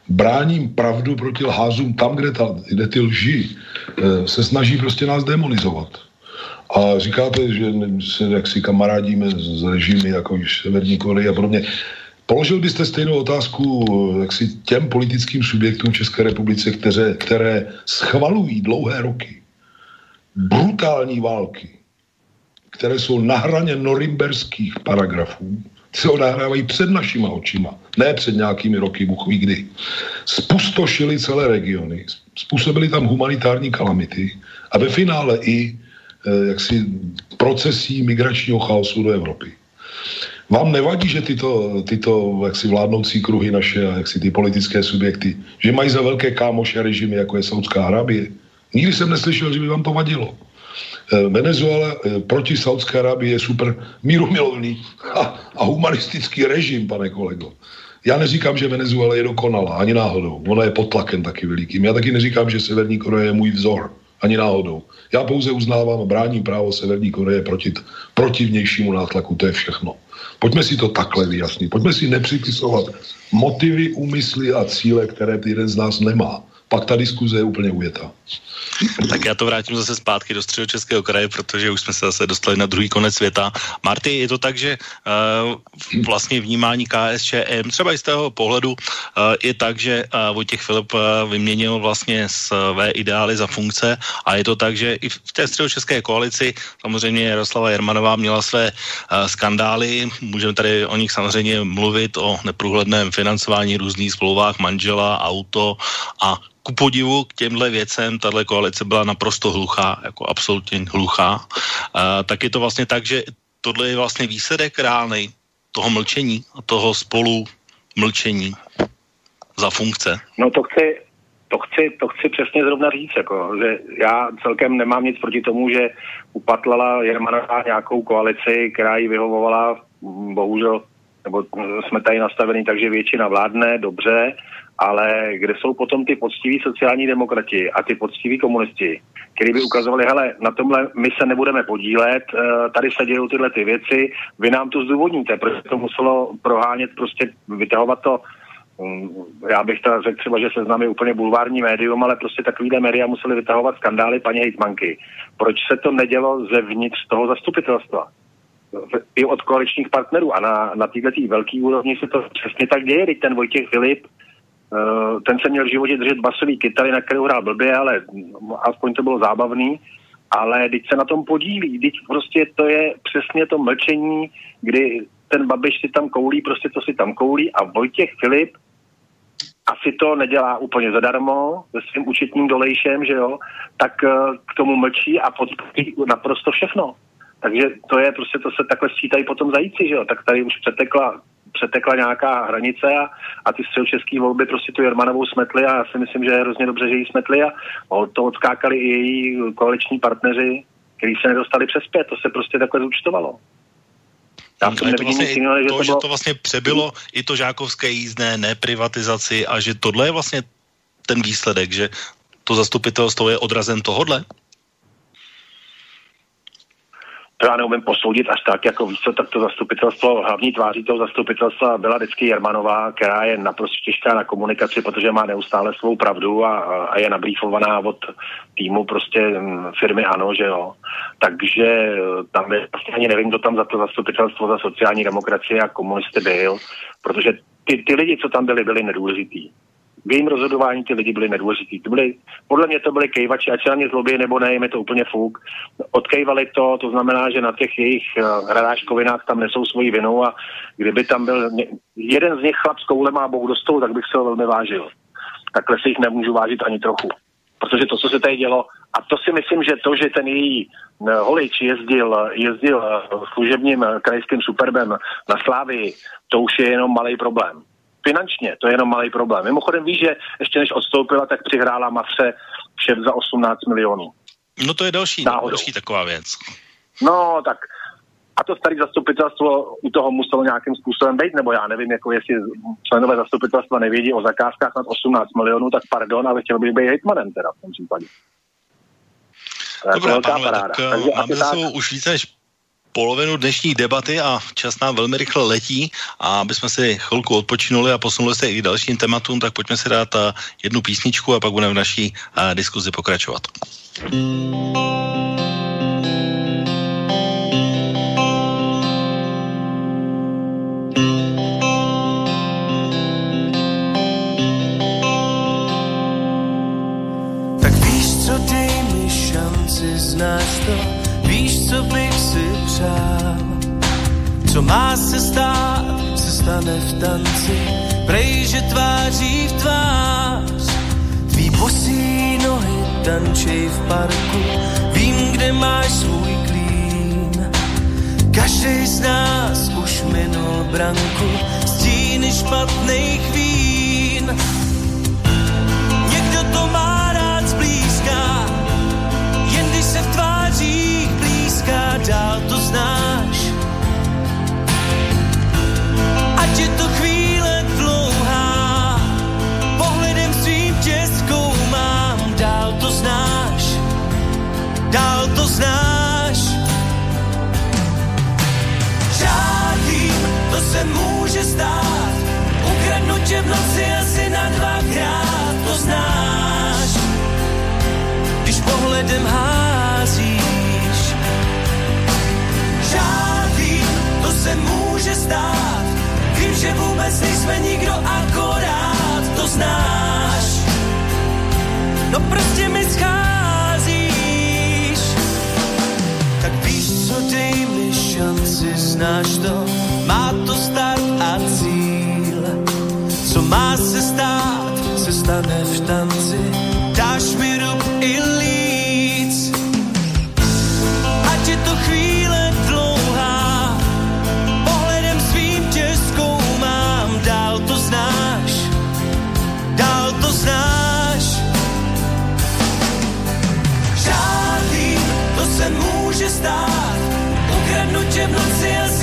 bráním pravdu proti lházům tam, kde, ta, kde ty lži eh, se snaží prostě nás demonizovat. A říkáte, že se jak si kamarádíme s režimy, jako již Severní Koreje a podobně. Položil byste stejnou otázku eh, jak si těm politickým subjektům České republice, které, které schvalují dlouhé roky brutální války, které jsou na hraně norimberských paragrafů, se odehrávají před našima očima, ne před nějakými roky, Bůh ví kdy. Spustošili celé regiony, způsobili tam humanitární kalamity a ve finále i eh, jaksi procesí migračního chaosu do Evropy. Vám nevadí, že tyto, tyto jaksi vládnoucí kruhy naše a jaksi ty politické subjekty, že mají za velké kámoše režimy, jako je Saudská Arábie? Nikdy jsem neslyšel, že by vám to vadilo. Eh, Venezuela eh, proti Saudské Arábii je super mírumilovný a, a humanistický režim, pane kolego. Já neříkám, že Venezuela je dokonalá, ani náhodou. Ona je pod tlakem taky velikým. Já taky neříkám, že Severní Korea je můj vzor, ani náhodou. Já pouze uznávám a bráním právo Severní Koreje proti, proti vnějšímu nátlaku, to je všechno. Pojďme si to takhle vyjasnit. Pojďme si nepřipisovat motivy, úmysly a cíle, které jeden z nás nemá. Pak ta diskuze je úplně ujetá. Tak já to vrátím zase zpátky do středu Českého kraje, protože už jsme se zase dostali na druhý konec světa. Marty, je to tak, že uh, vlastně vnímání KSČM, třeba i z toho pohledu, uh, je tak, že uh, Vojtěch Filip uh, vyměnil vlastně své ideály za funkce a je to tak, že i v té středočeské koalici samozřejmě Jaroslava Jermanová měla své uh, skandály, můžeme tady o nich samozřejmě mluvit, o neprůhledném financování různých smlouvách manžela, auto a ku podivu k těmhle věcem tahle koalice byla naprosto hluchá, jako absolutně hluchá, uh, tak je to vlastně tak, že tohle je vlastně výsledek reálnej toho mlčení a toho spolu mlčení za funkce. No to chci, to chci, to chci přesně zrovna říct, jako, že já celkem nemám nic proti tomu, že upatlala Jermanová nějakou koalici, která jí vyhovovala bohužel, nebo jsme tady nastavení tak, že většina vládne, dobře, ale kde jsou potom ty poctiví sociální demokrati a ty poctiví komunisti, kteří by ukazovali, hele, na tomhle my se nebudeme podílet, eh, tady se dějou tyhle ty věci, vy nám to zdůvodníte, protože to muselo prohánět, prostě vytahovat to mm, já bych to řekl třeba, že seznam je úplně bulvární médium, ale prostě takovýhle média museli vytahovat skandály paní hejtmanky. Proč se to nedělo zevnitř toho zastupitelstva? I od koaličních partnerů a na, na této velké úrovni se to přesně tak děje, teď ten Vojtěch Filip ten se měl v životě držet basový kytary, na kterou hrál blbě, ale aspoň to bylo zábavný. Ale teď se na tom podílí, teď prostě to je přesně to mlčení, kdy ten Babiš si tam koulí, prostě to si tam koulí a Vojtěch Filip asi to nedělá úplně zadarmo se svým účetním dolejšem, že jo, tak uh, k tomu mlčí a podpoří naprosto všechno. Takže to je prostě, to se takhle sčítají potom zajíci, že jo, tak tady už přetekla přetekla nějaká hranice a, a ty středočeský volby prostě tu Jermanovou smetly a já si myslím, že je hrozně dobře, že ji smetli a to odskákali i její koaliční partneři, kteří se nedostali přes pět, to se prostě takhle zúčtovalo. Já to, vlastně jiného, že to, že to vlastně přebylo i to žákovské jízdné, ne privatizaci a že tohle je vlastně ten výsledek, že to zastupitelstvo je odrazem tohodle? To já neumím posoudit až tak, jako víc co, tak to zastupitelstvo, hlavní tváří toho zastupitelstva byla vždycky Jermanová, která je naprosto těžká na komunikaci, protože má neustále svou pravdu a, a je nabrýfovaná od týmu prostě mm, firmy ANO, že jo. Takže eh, tam je, vlastně ani nevím, kdo tam za to zastupitelstvo za sociální demokracie a komunisty byl, protože ty, ty lidi, co tam byli, byli nedůležitý v jejím rozhodování ty lidi byli nedůležitý. To byli, podle mě to byli kejvači, ať se na ně zlobí nebo ne, je to úplně fuk. Odkejvali to, to znamená, že na těch jejich uh, hradáškovinách tam nesou svoji vinu a kdyby tam byl jeden z nich chlap s koulem a bohu dostou, tak bych se ho velmi vážil. Takhle si jich nemůžu vážit ani trochu. Protože to, co se tady dělo, a to si myslím, že to, že ten její uh, holič jezdil, jezdil uh, služebním krajským superbem na Slávii, to už je jenom malý problém finančně, to je jenom malý problém. Mimochodem víš, že ještě než odstoupila, tak přihrála Mafře šef za 18 milionů. No to je další, další taková věc. No, tak a to staré zastupitelstvo u toho muselo nějakým způsobem být, nebo já nevím, jako jestli členové zastupitelstva nevědí o zakázkách nad 18 milionů, tak pardon, ale chtěl bych být hejtmanem teda v tom případě. Dobrá, pánové, tak Takže máme za sebou už více než polovinu dnešní debaty a čas nám velmi rychle letí a aby jsme si chvilku odpočinuli a posunuli se i k dalším tématům, tak pojďme si dát eh, jednu písničku a pak budeme v naší uh, diskuzi pokračovat. Tak co má se stát, se stane v tanci, prej, že tváří v tvář. Tvý bosí nohy tančej v parku, vím, kde máš svůj klín. Každý z nás už minul branku, stíny špatných vín. Někdo to má rád zblízka, jen když se v tvářích blízká, dál to znáš. Ať je to chvíle dlouhá, pohledem svým dál to dál to to se může stát, asi na to znáš. Když pohledem házíš, se může stát. Že vůbec nejsme nikdo akorát, to znáš. No prostě mi scházíš. Tak víš co, dej mi šanci, znáš to, má to start a cíl. Co má se stát, se stane v tanci, může stát.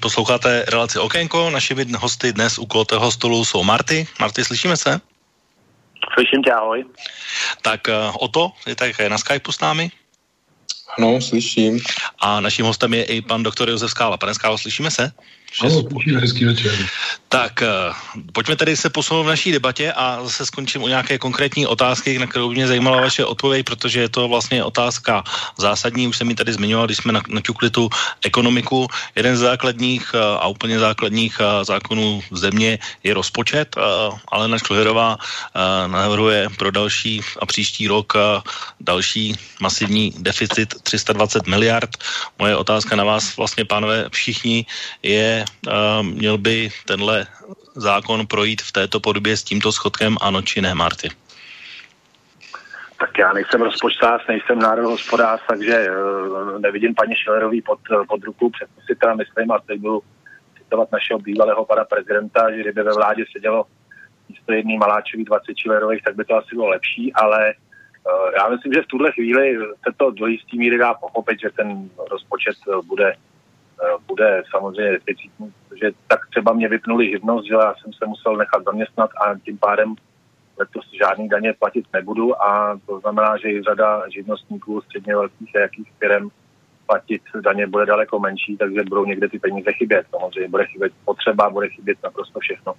Posloucháte relaci Okénko. Naši hosty dnes u kulatého stolu jsou Marty. Marty, slyšíme se? Slyším tě, ahoj. Tak uh, Oto je také na Skypeu s námi. Ano, slyším. A naším hostem je i pan doktor Josef Skála. Pane Skálo, slyšíme se? Ano, slyšíme, hezký večer. Tak, uh, pojďme tedy se posunout v naší debatě a zase skončím u nějaké konkrétní otázky, na kterou mě zajímala vaše odpověď, protože je to vlastně otázka zásadní, už jsem mi tady zmiňoval, když jsme na- naťukli tu ekonomiku. Jeden z základních uh, a úplně základních uh, zákonů země je rozpočet. Alena Šklerová uh, navrhuje pro další a příští rok další masivní deficit 320 miliard. Moje otázka na vás vlastně, pánové, všichni je, uh, měl by tenhle zákon projít v této podobě s tímto schodkem, ano či ne, Marty? Tak já nejsem rozpočtář, nejsem národohospodář, takže uh, nevidím paní Šilerový pod, pod ruku. Přesně si teda myslím, a teď budu citovat našeho bývalého pana prezidenta, že kdyby ve vládě sedělo místo jedný Maláčový 20 Šilerových, tak by to asi bylo lepší, ale já myslím, že v tuhle chvíli se to do jistý míry dá pochopit, že ten rozpočet uh, bude uh, bude samozřejmě deficitní, protože tak třeba mě vypnuli živnost, že já jsem se musel nechat zaměstnat a tím pádem letos žádný daně platit nebudu a to znamená, že i řada živnostníků středně velkých a jakých firm platit daně bude daleko menší, takže budou někde ty peníze chybět. Samozřejmě bude chybět potřeba, bude chybět naprosto všechno.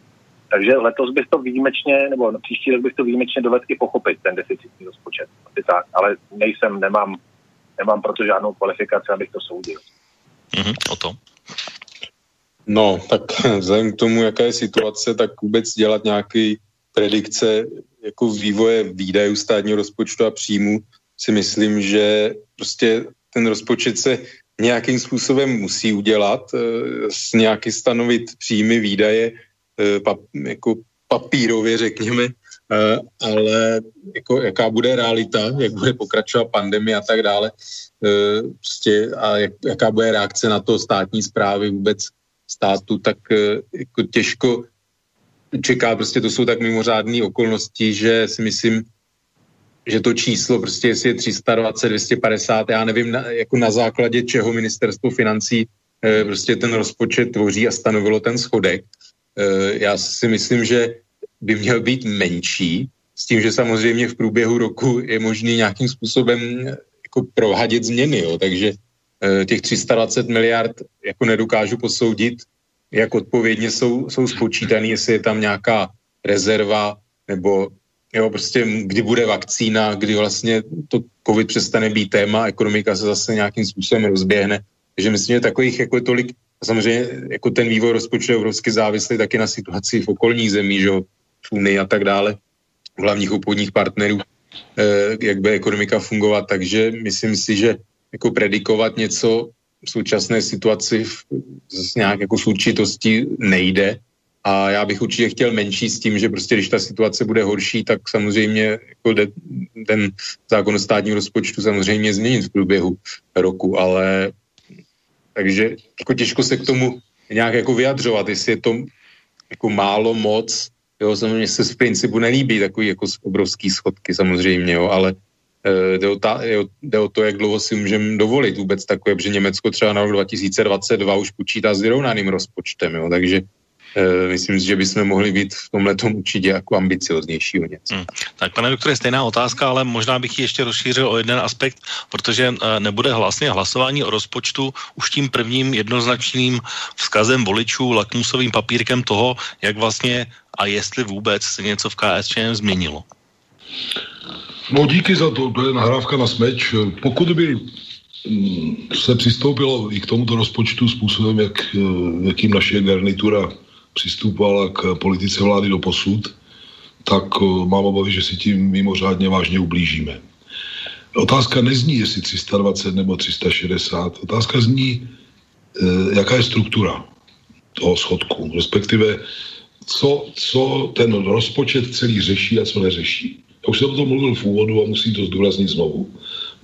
Takže letos bych to výjimečně, nebo příští rok bych to výjimečně dovedl i pochopit, ten deficitní rozpočet. Asi tak, ale nejsem, nemám, nemám proto žádnou kvalifikaci, abych to soudil. Mhm, o to. No, tak vzhledem k tomu, jaká je situace, tak vůbec dělat nějaký predikce jako vývoje výdajů státního rozpočtu a příjmu si myslím, že prostě ten rozpočet se nějakým způsobem musí udělat, eh, s nějaký stanovit příjmy, výdaje, pap, jako papírově řekněme, eh, ale jako, jaká bude realita, jak bude pokračovat pandemie a tak dále, prostě a jak, jaká bude reakce na to státní zprávy vůbec státu, tak jako těžko čeká, prostě to jsou tak mimořádné okolnosti, že si myslím, že to číslo prostě jestli je 320, 250, já nevím na, jako na základě čeho ministerstvo financí prostě ten rozpočet tvoří a stanovilo ten schodek. E, já si myslím, že by měl být menší, s tím, že samozřejmě v průběhu roku je možný nějakým způsobem jako prohadit změny, jo, takže e, těch 320 miliard jako nedokážu posoudit, jak odpovědně jsou, jsou spočítaný, jestli je tam nějaká rezerva, nebo jo, prostě kdy bude vakcína, kdy vlastně to covid přestane být téma, ekonomika se zase nějakým způsobem rozběhne. Takže myslím, že takových jako je tolik, a samozřejmě jako ten vývoj rozpočtu je obrovsky závislý taky na situaci v okolních zemí, že v Unii a tak dále, hlavních obchodních partnerů, eh, jak bude ekonomika fungovat, takže myslím si, že jako predikovat něco v současné situaci v, z nějak jako s určitostí nejde. A já bych určitě chtěl menší s tím, že prostě když ta situace bude horší, tak samozřejmě jako de, ten zákon o státním rozpočtu samozřejmě změnit v průběhu roku, ale takže jako těžko se k tomu nějak jako vyjadřovat, jestli je to jako málo moc, jo, samozřejmě se z principu nelíbí takový jako obrovský schodky samozřejmě, jo, ale jde o, ta, jde o to, jak dlouho si můžeme dovolit vůbec takové, že Německo třeba na rok 2022 už počítá s vyrovnaným rozpočtem, jo, takže e, myslím si, že bychom mohli být v tomhle tom určitě jako ambicioznější o něco. Hmm. Tak pane doktore, stejná otázka, ale možná bych ji ještě rozšířil o jeden aspekt, protože e, nebude vlastně hlasování o rozpočtu už tím prvním jednoznačným vzkazem voličů, lakmusovým papírkem toho, jak vlastně a jestli vůbec se něco v KSČM změnilo. No díky za to, to je nahrávka na smeč. Pokud by mm, se přistoupilo i k tomuto rozpočtu způsobem, jak, eh, jakým naše garnitura přistupovala k politice vlády do posud, tak eh, mám obavy, že si tím mimořádně vážně ublížíme. Otázka nezní, jestli 320 nebo 360. Otázka zní, eh, jaká je struktura toho schodku, respektive co, co ten rozpočet celý řeší a co neřeší. Já už jsem o tom mluvil v úvodu a musím to zdůraznit znovu.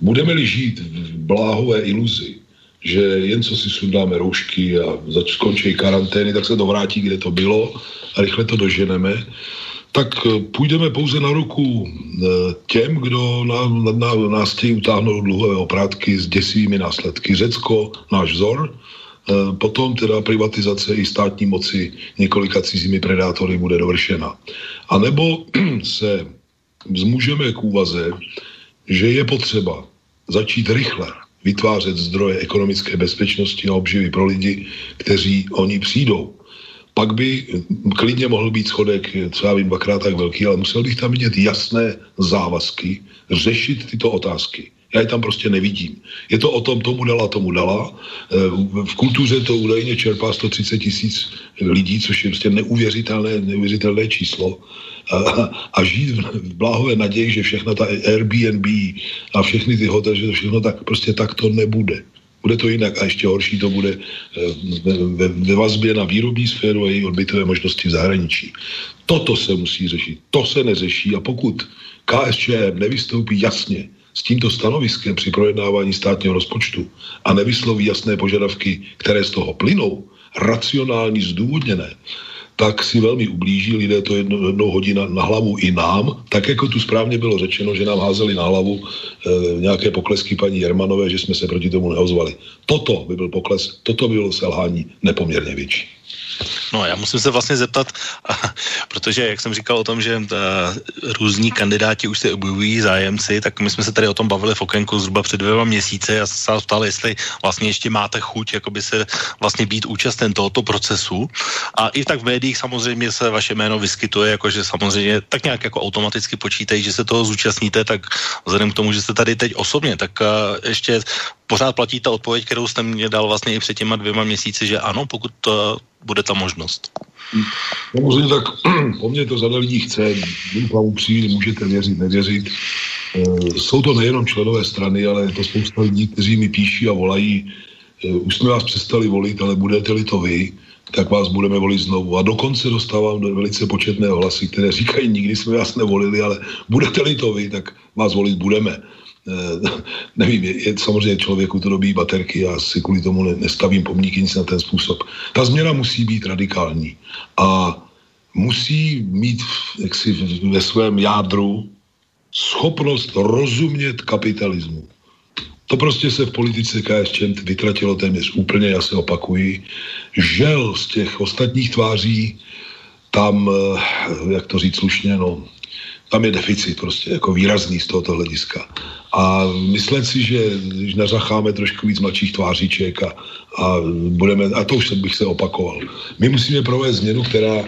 Budeme-li žít v bláhové iluzi, že jen co si sundáme roušky a skončí karantény, tak se to vrátí, kde to bylo a rychle to doženeme, tak eh, půjdeme pouze na ruku eh, těm, kdo na, na, na, nás chtějí utáhnout dluhové oprátky s děsivými následky. Řecko, náš vzor, eh, potom teda privatizace i státní moci několika cizími predátory bude dovršena. A nebo [clears throat] se zmůžeme k úvaze, že je potřeba začít rychle vytvářet zdroje ekonomické bezpečnosti a obživy pro lidi, kteří o ní přijdou. Pak by klidně mohl být schodek, třeba vím, dvakrát tak velký, ale musel bych tam vidět jasné závazky, řešit tyto otázky. Já je tam prostě nevidím. Je to o tom, tomu dala, tomu dala. Eh, v kultuře to údajně čerpá 130 tisíc lidí, což je prostě neuvěřitelné, neuvěřitelné číslo a, a žít v, bláhové naději, že všechno ta Airbnb a všechny ty hotely, že to všechno tak prostě tak to nebude. Bude to jinak a ještě horší to bude eh, ve, ve, ve vazbě na výrobní sféru a její odbytové možnosti v zahraničí. Toto se musí řešit. To se neřeší a pokud KSČM nevystoupí jasně s tímto stanoviskem při projednávání státního rozpočtu a nevysloví jasné požadavky, které z toho plynou, racionální, zdůvodněné, tak si velmi ublíží, lidé to jedno, jednou hodí na, na hlavu i nám, tak jako tu správně bylo řečeno, že nám házeli na hlavu e, nějaké poklesky paní Jermanové, že jsme se proti tomu neozvali. Toto by byl pokles, toto by bylo selhání nepoměrně větší. No já musím se vlastně zeptat, protože jak jsem říkal o tom, že uh, různí kandidáti už se objevují zájemci, tak my jsme se tady o tom bavili v okénku zhruba před dvěma měsíce. Já se ptal, jestli vlastně ještě máte chuť jakoby se vlastně být účasten tohoto procesu. A i tak v médiích samozřejmě se vaše jméno vyskytuje, jakože samozřejmě tak nějak jako automaticky počítají, že se toho zúčastníte, tak vzhledem k tomu, že jste tady teď osobně, tak uh, ještě pořád platí ta odpověď, kterou jste mě dal vlastně i před těma dvěma měsíci, že ano, pokud to bude ta možnost. Samozřejmě tak [clears throat] po mně to řada lidí chce, vám upřímně, můžete věřit, nevěřit. E, jsou to nejenom členové strany, ale je to spousta lidí, kteří mi píší a volají, e, už jsme vás přestali volit, ale budete-li to vy, tak vás budeme volit znovu. A dokonce dostávám do velice početné hlasy, které říkají, nikdy jsme vás nevolili, ale budete-li to vy, tak vás volit budeme. Eh, [laughs] nevím, je, samozřejmě člověku to dobí baterky, já si kvůli tomu ne, nestavím pomníky nic na ten způsob. Ta změna musí být radikální a musí mít jaksi ve svém jádru schopnost rozumět kapitalismu. To prostě se v politice KSČM vytratilo téměř úplně, já se opakuji. Žel z těch ostatních tváří tam, eh, jak to říct slušně, no, tam je deficit prostě jako výrazný z tohoto hlediska. A myslet si, že když nařacháme trošku víc mladších tváříček a, a budeme, a to už bych se opakoval, my musíme provést změnu, která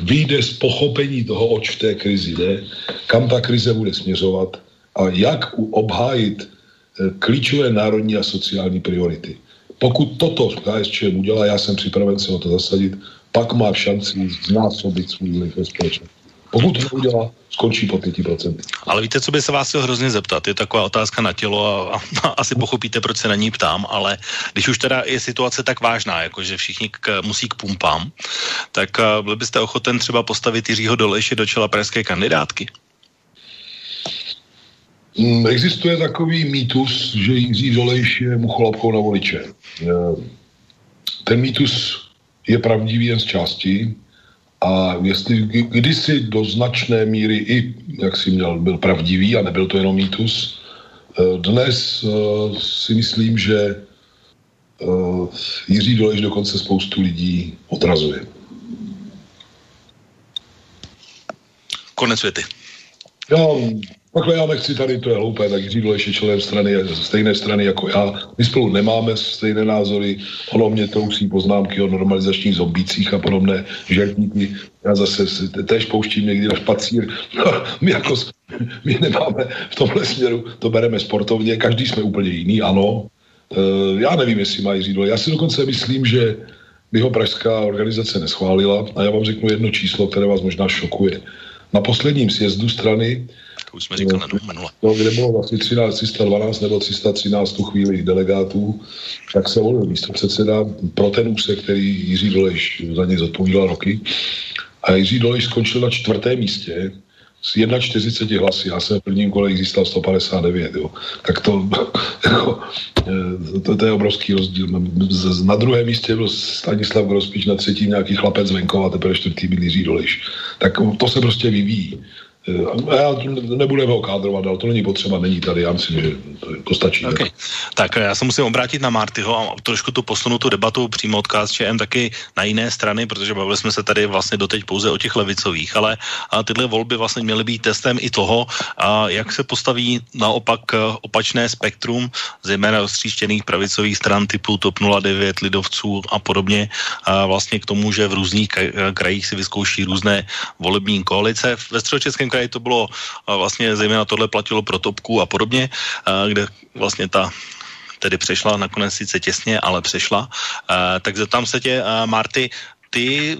vyjde z pochopení toho, oč v té krizi jde, kam ta krize bude směřovat a jak obhájit eh, klíčové národní a sociální priority. Pokud toto KSČ udělá, já jsem připraven se o to zasadit, pak má šanci znásobit svůj vliv ve společnosti. Pokud to neudělá, skončí po 5%. Ale víte, co by se vás chtěl hrozně zeptat? Je taková otázka na tělo a, a, a asi pochopíte, proč se na ní ptám, ale když už teda je situace tak vážná, jako že všichni k, musí k pumpám, tak uh, byl byste ochoten třeba postavit Jiřího Dolejše do čela pražské kandidátky? Mm, existuje takový mýtus, že Jiří Dolejš je mucholapkou na voliče. Ten mýtus je pravdivý jen z části, a jestli kdysi do značné míry i, jak si měl, byl pravdivý a nebyl to jenom mýtus, eh, dnes eh, si myslím, že eh, Jiří Dolež dokonce spoustu lidí odrazuje. Konec věty. Jo, Takhle já nechci tady, to je hloupé, tak Jiří Dolejš je členem strany, stejné strany jako já. My spolu nemáme stejné názory, ono mě tousí poznámky o normalizačních zombících a podobné žertníky. Já zase též pouštím někdy na špacír. [laughs] My jako my nemáme v tomhle směru, to bereme sportovně, každý jsme úplně jiný, ano. E, já nevím, jestli má Jiří. Já si dokonce myslím, že by ho pražská organizace neschválila a já vám řeknu jedno číslo, které vás možná šokuje. Na posledním sjezdu strany to už jsme říkali no, minule. No, kde bylo vlastně 13, 312 nebo 313 tu chvíli delegátů, tak se volil místo předseda pro ten úsek, který Jiří Dolejš za něj zodpovídal roky. A Jiří Dolejš skončil na čtvrtém místě s 41 hlasy, já jsem v prvním kole získal 159, jo. tak to, jako, [laughs] to, to, je obrovský rozdíl. Na druhém místě byl Stanislav Grospič, na třetím nějaký chlapec venkova, teprve čtvrtý byl Jiří Dolejš. Tak to se prostě vyvíjí. A já nebudeme ho kádrovat, ale to není potřeba, není tady, já myslím, že to, to stačí. Okay. Tak já se musím obrátit na Martyho a trošku tu posunu tu debatu přímo od KSČM taky na jiné strany, protože bavili jsme se tady vlastně doteď pouze o těch levicových, ale a tyhle volby vlastně měly být testem i toho, a jak se postaví naopak opačné spektrum, zejména rozstříštěných pravicových stran typu TOP 09, Lidovců a podobně, a vlastně k tomu, že v různých krajích si vyzkouší různé volební koalice. Ve středočeském kraji to bylo vlastně zejména tohle platilo pro topku a podobně, kde vlastně ta tedy přešla nakonec sice těsně, ale přešla. Tak zeptám se tě, Marty, ty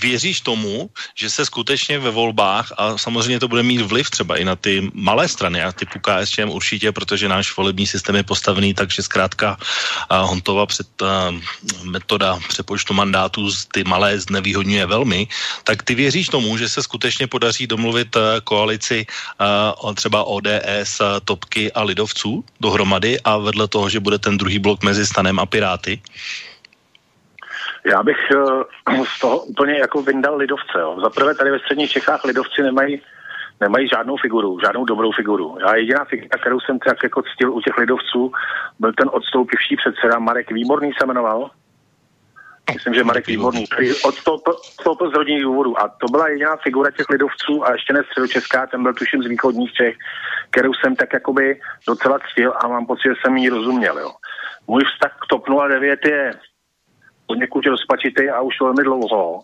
věříš tomu, že se skutečně ve volbách, a samozřejmě to bude mít vliv třeba i na ty malé strany, a typu KSČM určitě, protože náš volební systém je postavený tak, že zkrátka Hontova před, metoda přepočtu mandátů ty malé znevýhodňuje velmi, tak ty věříš tomu, že se skutečně podaří domluvit koalici třeba ODS, Topky a Lidovců dohromady a vedle toho, že bude ten druhý blok mezi Stanem a Piráty? Já bych uh, z toho úplně jako vyndal lidovce. Jo. Za prvé tady ve středních Čechách lidovci nemají, nemají žádnou figuru, žádnou dobrou figuru. Já jediná figura, kterou jsem tak jako ctil u těch lidovců, byl ten odstoupivší předseda Marek Výborný se jmenoval. Myslím, že Marek Výborný, který odstoupil, odstoupil z rodinných důvodů. A to byla jediná figura těch lidovců a ještě ne středočeská, ten byl tuším z východních Čech, kterou jsem tak jakoby docela ctil a mám pocit, že jsem jí rozuměl. Jo. Můj vztah k TOP 09 je poněkud rozpačitý a už velmi dlouho.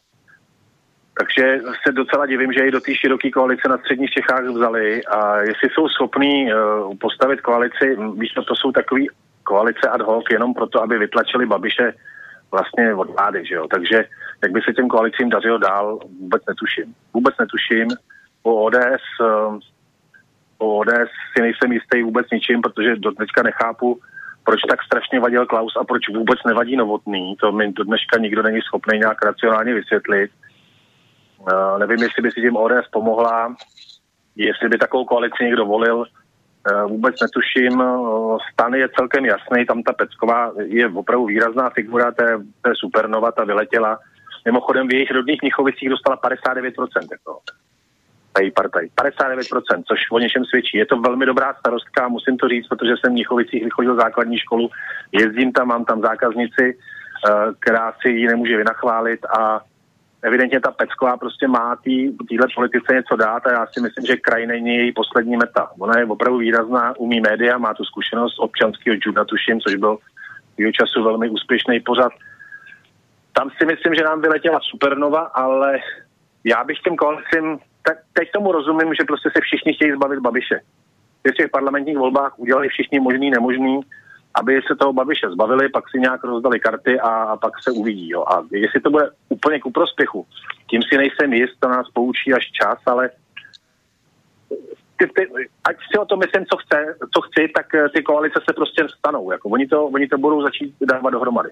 Takže se docela divím, že i do té široké koalice na středních Čechách vzali a jestli jsou schopní uh, postavit koalici, víš, to jsou takový koalice ad hoc jenom proto, aby vytlačili Babiše vlastně od vlády, že jo. Takže jak by se těm koalicím dařilo dál, vůbec netuším. Vůbec netuším. O ODS, uh, o ODS si nejsem jistý vůbec ničím, protože do dneška nechápu, proč tak strašně vadil Klaus a proč vůbec nevadí Novotný, to mi do dneška nikdo není schopný nějak racionálně vysvětlit. Uh, nevím, jestli by si tím ODS pomohla, jestli by takovou koalici někdo volil, uh, vůbec netuším. Uh, Stan je celkem jasný, tam ta Pecková je opravdu výrazná figura, to je, to je supernova, ta vyletěla. Mimochodem v jejich rodných Mnichovicích dostala 59%. Jako její partaj. 59%, což o něčem svědčí. Je to velmi dobrá starostka, musím to říct, protože jsem v Níchovicích vychodil základní školu, jezdím tam, mám tam zákaznici, eh, která si ji nemůže vynachválit a evidentně ta Pecková prostě má téhle politice něco dát a já si myslím, že kraj není její poslední meta. Ona je opravdu výrazná, umí média, má tu zkušenost občanského juda, tuším, což byl jeho času velmi úspěšný pořad. Tam si myslím, že nám vyletěla supernova, ale já bych těm koalicím tak teď tomu rozumím, že prostě se všichni chtějí zbavit Babiše. v těch parlamentních volbách udělali všichni možný, nemožný, aby se toho Babiše zbavili, pak si nějak rozdali karty a, a pak se uvidí. Jo. A jestli to bude úplně ku prospěchu, tím si nejsem jist, to nás poučí až čas, ale ty, ty, ať si o tom myslím, co, chce, co chci, tak eh, ty koalice se prostě stanou. Jako, oni, to, oni to budou začít dávat dohromady.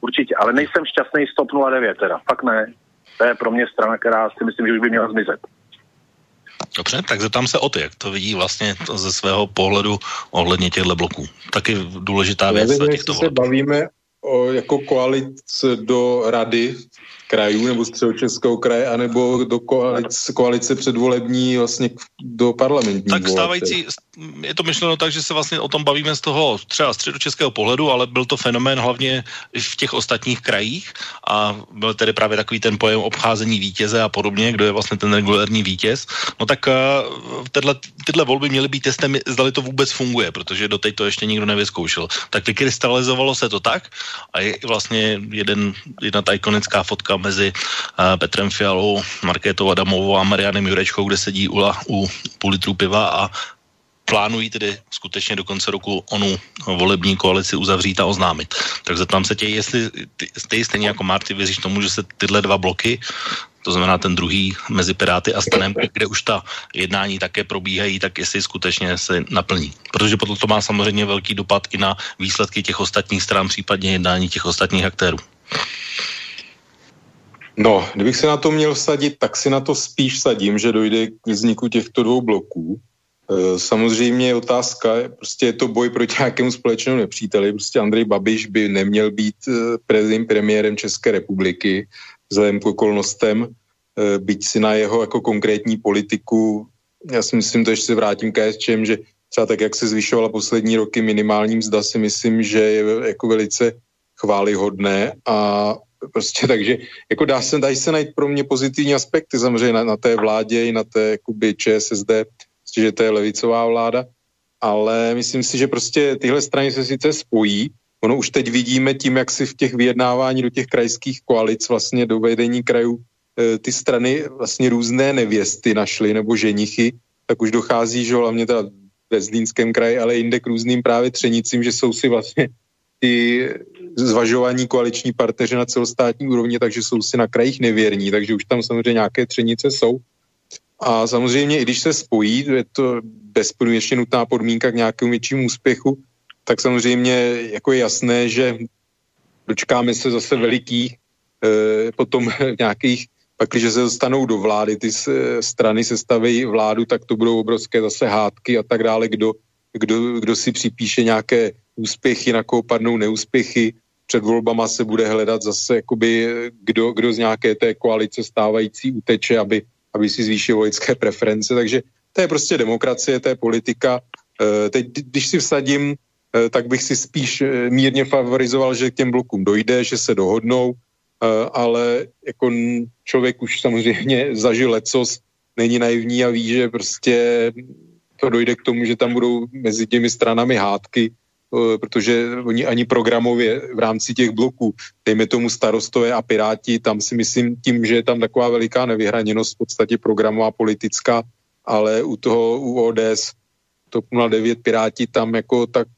Určitě, ale nejsem šťastný z TOP 09 teda, fakt ne to je pro mě strana, která si myslím, že už by měla zmizet. Dobře, tak zeptám se o ty, jak to vidí vlastně ze svého pohledu ohledně těchto bloků. Taky důležitá věc. Já se bavíme o, jako koalic do rady krajů nebo středočeského kraje, anebo do koalice, koalice předvolební vlastně do parlamentní. Tak stávající, je to myšleno tak, že se vlastně o tom bavíme z toho třeba středočeského pohledu, ale byl to fenomén hlavně v těch ostatních krajích a byl tedy právě takový ten pojem obcházení vítěze a podobně, kdo je vlastně ten regulární vítěz. No tak uh, tyhle, tyhle volby měly být testem, zdali to vůbec funguje, protože do to ještě nikdo nevyzkoušel. Tak vykrystalizovalo se to tak a je vlastně jeden, jedna ta ikonická fotka mezi uh, Petrem Fialou, Markétou Adamovou a Marianem Jurečkou, kde sedí u, u půl litru piva a plánují tedy skutečně do konce roku onu volební koalici uzavřít a oznámit. Tak zeptám se tě, jestli ty, ty stejně jako Marty věříš tomu, že se tyhle dva bloky, to znamená ten druhý mezi Piráty a Stanem, kde už ta jednání také probíhají, tak jestli skutečně se naplní. Protože potom to má samozřejmě velký dopad i na výsledky těch ostatních stran, případně jednání těch ostatních aktérů. No, kdybych se na to měl sadit, tak si na to spíš sadím, že dojde k vzniku těchto dvou bloků. E, samozřejmě je otázka, prostě je to boj proti nějakému společnému nepříteli. Prostě Andrej Babiš by neměl být e, prezident premiérem České republiky vzhledem k okolnostem, e, byť si na jeho jako konkrétní politiku, já si myslím, to ještě se vrátím k KSČM, že třeba tak, jak se zvyšovala poslední roky minimální mzda, si myslím, že je jako velice chválihodné a prostě takže jako dá se, dají se najít pro mě pozitivní aspekty samozřejmě na, na té vládě i na té jakoby ČSSD, prostě, že to je levicová vláda, ale myslím si, že prostě tyhle strany se sice spojí, ono už teď vidíme tím, jak si v těch vyjednávání do těch krajských koalic vlastně do vedení krajů e, ty strany vlastně různé nevěsty našly nebo ženichy, tak už dochází, že hlavně teda ve Zlínském kraji, ale jinde k různým právě třenicím, že jsou si vlastně ty zvažování koaliční partneři na celostátní úrovni, takže jsou si na krajích nevěrní, takže už tam samozřejmě nějaké třenice jsou. A samozřejmě, i když se spojí, je to bezpodmínečně nutná podmínka k nějakému většímu úspěchu, tak samozřejmě jako je jasné, že dočkáme se zase velikých, e, potom [laughs] nějakých, pak když se dostanou do vlády, ty strany sestaví vládu, tak to budou obrovské zase hádky a tak dále, kdo, kdo, kdo si připíše nějaké úspěchy, na koho padnou neúspěchy. Před volbama se bude hledat zase, jakoby, kdo, kdo z nějaké té koalice stávající uteče, aby, aby si zvýšil voličské preference. Takže to je prostě demokracie, to je politika. E, teď, když si vsadím, e, tak bych si spíš e, mírně favorizoval, že k těm blokům dojde, že se dohodnou, ale jako člověk už samozřejmě [laughs] zažil lecos, není naivní a ví, že prostě to dojde k tomu, že tam budou mezi těmi stranami hádky, Eh, protože oni ani programově v rámci těch bloků, dejme tomu starostové a piráti, tam si myslím tím, že je tam taková veliká nevyhraněnost v podstatě programová politická, ale u toho, u ODS TOP 09 Piráti tam jako tak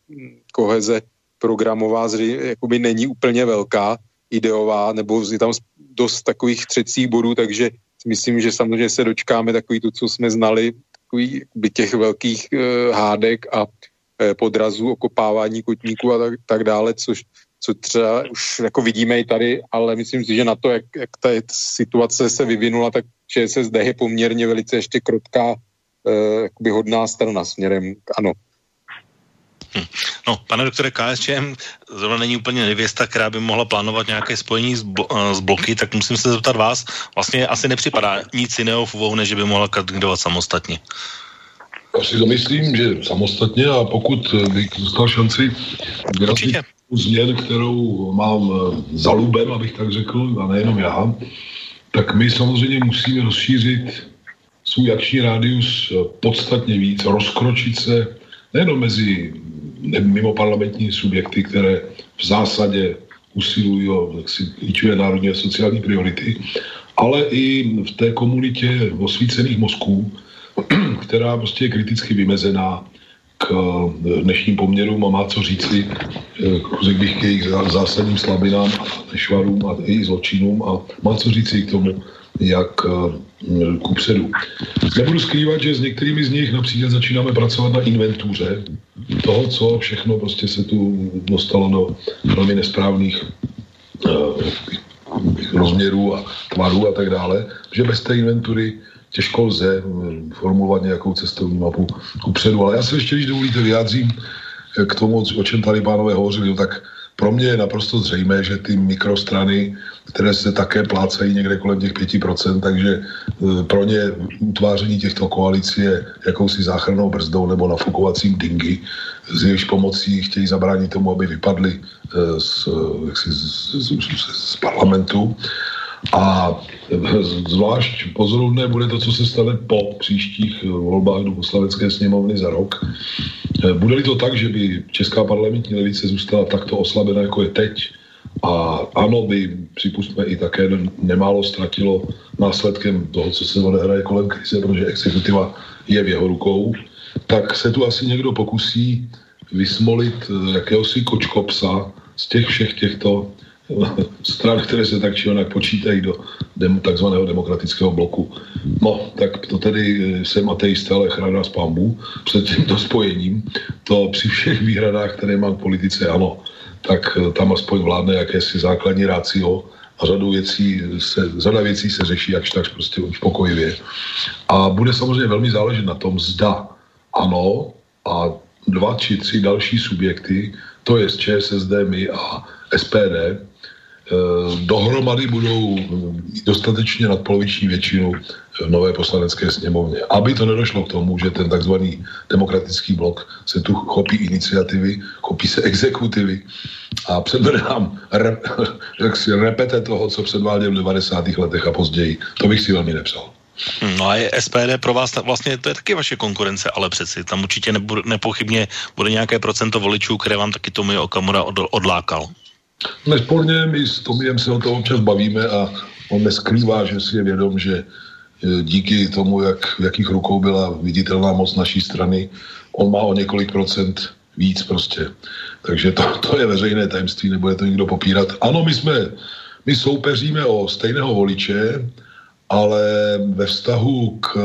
koheze programová zřejmě jakoby není úplně velká, ideová, nebo je tam dost takových třecích bodů, takže myslím, že samozřejmě se dočkáme takový to, co jsme znali, takový těch velkých uh, hádek a Eh, podrazů, okopávání kotníků a tak, tak dále, což co třeba už jako vidíme i tady, ale myslím si, že na to, jak, jak ta situace se vyvinula, tak ČSSD je poměrně velice ještě krotká, eh, hodná strana směrem, ano. Hm. No, pane doktore, KSČM zrovna není úplně nevěsta, která by mohla plánovat nějaké spojení s, blo- eh, s bloky, tak musím se zeptat vás, vlastně asi nepřipadá nic jiného v než by mohla kandidovat samostatně. Já si to myslím, že samostatně a pokud bych dostal šanci vyrazit změn, kterou mám eh, za lubem, abych tak řekl, a nejenom já, tak my samozřejmě musíme rozšířit svůj akční rádius eh, podstatně víc, rozkročit se nejenom mezi mimo parlamentní subjekty, které v zásadě usilují o klíčové národní a sociální priority, ale i v té komunitě osvícených mozků, která prostě je kriticky vymezená k eh, dnešním poměrům a má co říci, eh, řekl bych, k jejich zásadním slabinám, nešvarům a jejich zločinům a má co říci k tomu, jak eh, ku předu. Nebudu skrývat, že s některými z nich například začínáme pracovat na inventuře toho, co všechno prostě se tu dostalo do velmi nesprávných rozměrů a tvarů a tak dále, že bez té inventury těžko lze eh, formulovat nějakou cestovní mapu kupředu. Ale já se ještě, když dovolíte, vyjádřím eh, k tomu, o čem tady pánové hovořili, tak pro mě je naprosto zřejmé, že ty mikrostrany, které se také plácají někde kolem těch 5%, takže e, pro ně utváření těchto koalicí je jakousi záchrannou brzdou nebo nafukovacím dingy, s jejichž pomocí chtějí zabránit tomu, aby vypadli z, z, z, z, z parlamentu. A zvlášť pozorovné bude to, co se stane po příštích volbách do poslanecké sněmovny za rok. Bude-li to tak, že by Česká parlamentní levice zůstala takto oslabená, jako je teď, a ano, by připustme i také nemálo ztratilo následkem toho, co se odehraje kolem krize, protože exekutiva je v jeho rukou, tak se tu asi někdo pokusí vysmolit eh, jakéhosi kočkopsa z těch všech těchto stran, které se tak či onak počítají do dem, takzvaného demokratického bloku. No, tak to tedy eh, jsem ateista, ale chrana z pambu před tímto spojením. To při všech výhradách, které mám v politice, ano, tak eh, tam aspoň vládne jakési základní rácio a řadu věcí se, řada věcí se řeší jakž tak prostě uspokojivě. A bude samozřejmě velmi záležet na tom, zda ano a dva či tři další subjekty, to je ČSSD, my a SPD, dohromady budou dostatečně nadpoloviční většinu v nové poslanecké sněmovně. Aby to nedošlo k tomu, že ten takzvaný demokratický blok se tu chopí iniciativy, chopí se exekutivy a předvede nám re, [laughs] repete toho, co předváděl v 90. letech a později. To bych si velmi nepřál. No a je SPD pro vás vlastně, to je taky vaše konkurence, ale přeci tam určitě nebude, nepochybně bude nějaké procento voličů, které vám taky Tomi Okamura od, odlákal. Nesporně my s Tomiem se o tom občas bavíme a on neskrývá, že si je vědom, že e, díky tomu, jak, v jakých rukou byla viditelná moc naší strany, on má o několik procent víc prostě. Takže to, to je veřejné tajemství, nebude to nikdo popírat. Ano, my jsme, my soupeříme o stejného voliče, ale ve vztahu k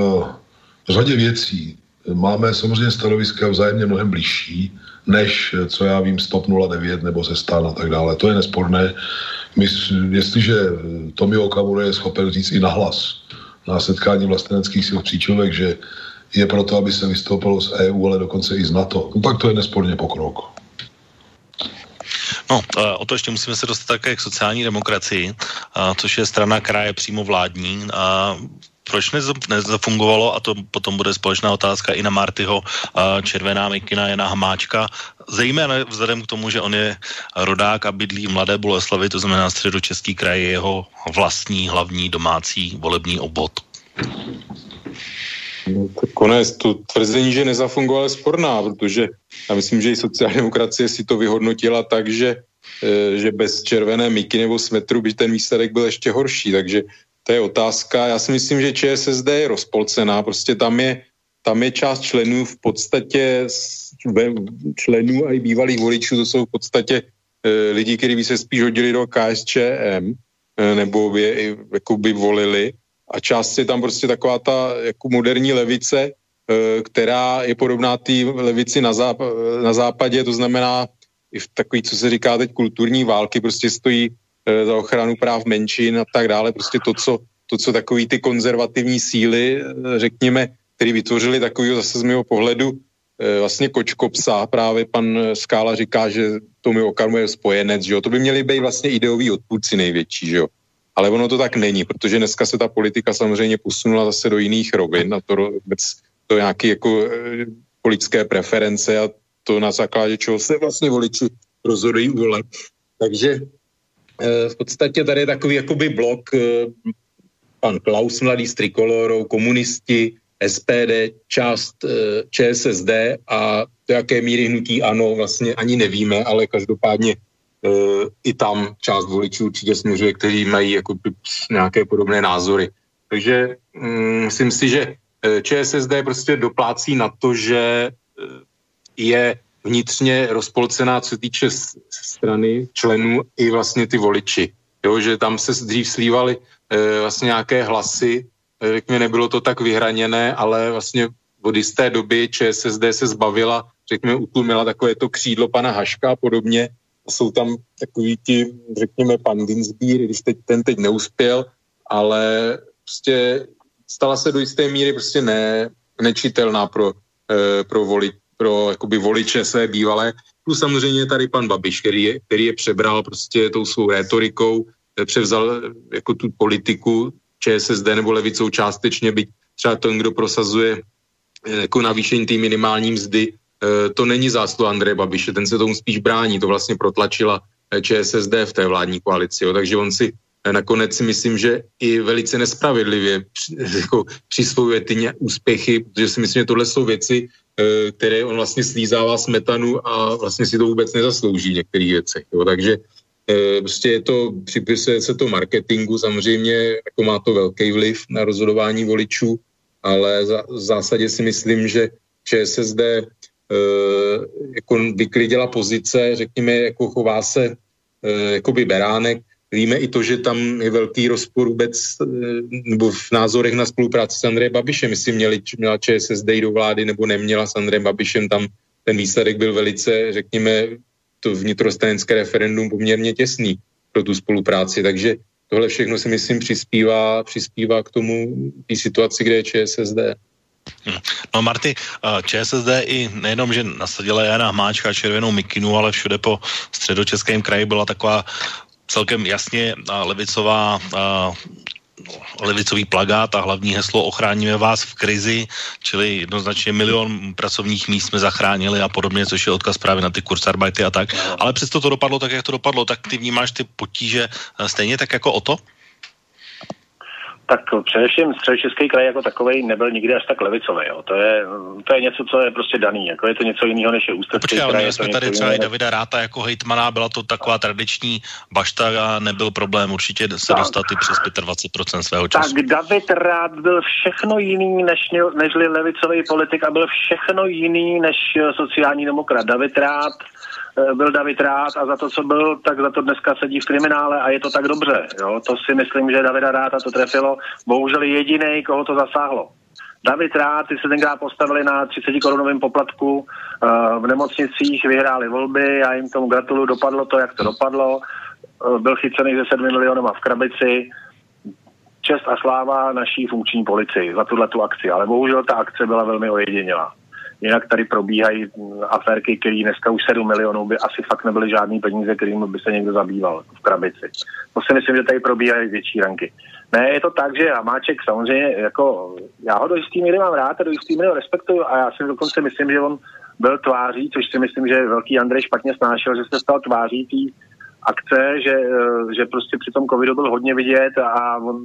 řadě věcí máme samozřejmě stanoviska vzájemně mnohem blížší než, co já vím, Stop 09 nebo ze stan a tak dále. To je nesporné. My, jestliže Tomi Okamura je schopen říct i nahlas na setkání vlasteneckých sil příčovek, že je proto, aby se vystoupilo z EU, ale dokonce i z NATO, no tak to je nesporně pokrok. No, eh, o to ještě musíme se dostat také k sociální demokracii, eh, což je strana, která je přímo vládní. A proč nezafungovalo, a to potom bude společná otázka i na Martyho, červená mikina je na Hamáčka, zejména vzhledem k tomu, že on je rodák a bydlí v Mladé Boleslavi, to znamená středočeský kraj je jeho vlastní hlavní domácí volební obvod. No, konec, to tvrzení, že nezafungovala sporná, protože já myslím, že i sociální demokracie si to vyhodnotila tak, že, e, že bez červené miky nebo smetru by ten výsledek byl ještě horší, takže to je otázka. Já si myslím, že ČSSD je rozpolcená, prostě tam je, tam je část členů v podstatě členů a i bývalých voličů, to jsou v podstatě e, lidi, kteří by se spíš hodili do KSČM, e, nebo by je jako by volili. A část je tam prostě taková ta jako moderní levice, e, která je podobná té levici na, záp- na západě, to znamená i v takový, co se říká teď, kulturní války, prostě stojí Eh, za ochranu práv menšin a tak dále. Prostě to, co, to, co takový ty konzervativní síly, eh, řekněme, který vytvořili takový zase z mého pohledu eh, vlastně kočko psa, právě pan Skála říká, že to mi okarmuje spojenec, že jo? to by měli být vlastně ideoví odpůrci největší, že jo? Ale ono to tak není, protože dneska se ta politika samozřejmě posunula zase do jiných rovin a to, to nějaké jako politické preference a to na základě čeho se vlastně voliči rozhodují voleb. Takže v podstatě tady je takový jakoby blok, eh, pan Klaus mladý s trikolorou, komunisti, SPD, část eh, ČSSD a do jaké míry hnutí ano, vlastně ani nevíme, ale každopádně i tam část voličů určitě směřuje, kteří mají jako nějaké podobné názory. Takže mm, myslím si, že ČSSD prostě doplácí na to, že je vnitřně rozpolcená, co týče strany členů i vlastně ty voliči. Jo, že tam se dřív slívali e, vlastně nějaké hlasy, e, řekněme, nebylo to tak vyhraněné, ale vlastně od jisté doby ČSSD se zbavila, řekněme, utlumila takové to křídlo pana Haška a podobně. A jsou tam takový ti, řekněme, pan Dinsbír, když teď, ten teď neuspěl, ale prostě stala se do jisté míry prostě ne, nečitelná pro, e, pro, voli, pro jakoby voliče své bývalé. Plus samozřejmě tady pan Babiš, který je, který je přebral prostě tou svou rétorikou, převzal jako tu politiku ČSSD nebo levicou částečně, byť třeba ten, kdo prosazuje jako navýšení té minimální mzdy, to není zásluha Andreje Babiše, ten se tomu spíš brání, to vlastně protlačila ČSSD v té vládní koalici, jo, takže on si nakonec si myslím, že i velice nespravedlivě [laughs] jako přisvojuje ty úspěchy, protože si myslím, že tohle jsou věci, eh, které on vlastně slízává smetanu a vlastně si to vůbec nezaslouží v některých věcech. Jo. Takže eh, prostě je to, připisuje se to marketingu, samozřejmě jako má to velký vliv na rozhodování voličů, ale za, v zásadě si myslím, že ČSSD e, eh, jako vyklidila pozice, řekněme, jako chová se e, by beránek, Víme i to, že tam je velký rozpor vůbec eh, nebo v názorech na spolupráci s Andrejem Babišem, jestli měli, měla ČSSD do vlády nebo neměla s Andrejem Babišem, tam ten výsledek byl velice, řekněme, to vnitrostanické referendum poměrně těsný pro tu spolupráci, takže tohle všechno si myslím přispívá, přispívá k tomu té situaci, kde je ČSSD. Hm. No Marty, eh, ČSSD i nejenom, že nasadila Jana Hmáčka červenou mikinu, ale všude po středočeském kraji byla taková celkem jasně levicová levicový plagát a hlavní heslo Ochráníme vás v krizi, čili jednoznačně milion pracovních míst jsme zachránili a podobně, což je odkaz právě na ty kursarbajty a tak. Ale přesto to dopadlo tak, jak to dopadlo, tak ty vnímáš ty potíže stejně tak jako o to? Tak především středočeský kraj jako takový nebyl nikdy až tak levicový. Jo. To, je, to je něco, co je prostě daný. Jako je to něco jiného, než je ústecký kraj. Počkej, jsme tady třeba i Davida Ráta jako hejtmana, byla to taková tradiční bašta a nebyl problém určitě se tak. dostat i přes 25% svého času. Tak David Rád byl všechno jiný než, nežli levicový politik a byl všechno jiný než sociální demokrat. David Rád byl David Rád a za to, co byl, tak za to dneska sedí v kriminále a je to tak dobře. Jo? To si myslím, že Davida Ráda to trefilo. Bohužel jediný, koho to zasáhlo. David Rád, ty se tenkrát postavili na 30 korunovém poplatku uh, v nemocnicích, vyhráli volby, já jim tomu gratuluju, dopadlo to, jak to dopadlo. Uh, byl chycený ze 7 milionama v krabici. Čest a sláva naší funkční policii za tuhle tu akci, ale bohužel ta akce byla velmi ojedinělá. Jinak tady probíhají aférky, které dneska už 7 milionů by asi fakt nebyly žádný peníze, kterým by se někdo zabýval v krabici. To si myslím, že tady probíhají větší ranky. Ne, je to tak, že Hamáček samozřejmě, jako já ho do jistý míry mám rád a do jistý míry ho respektuju a já si dokonce myslím, že on byl tváří, což si myslím, že velký Andrej špatně snášel, že se stal tváří té akce, že, že prostě při tom covidu byl hodně vidět a on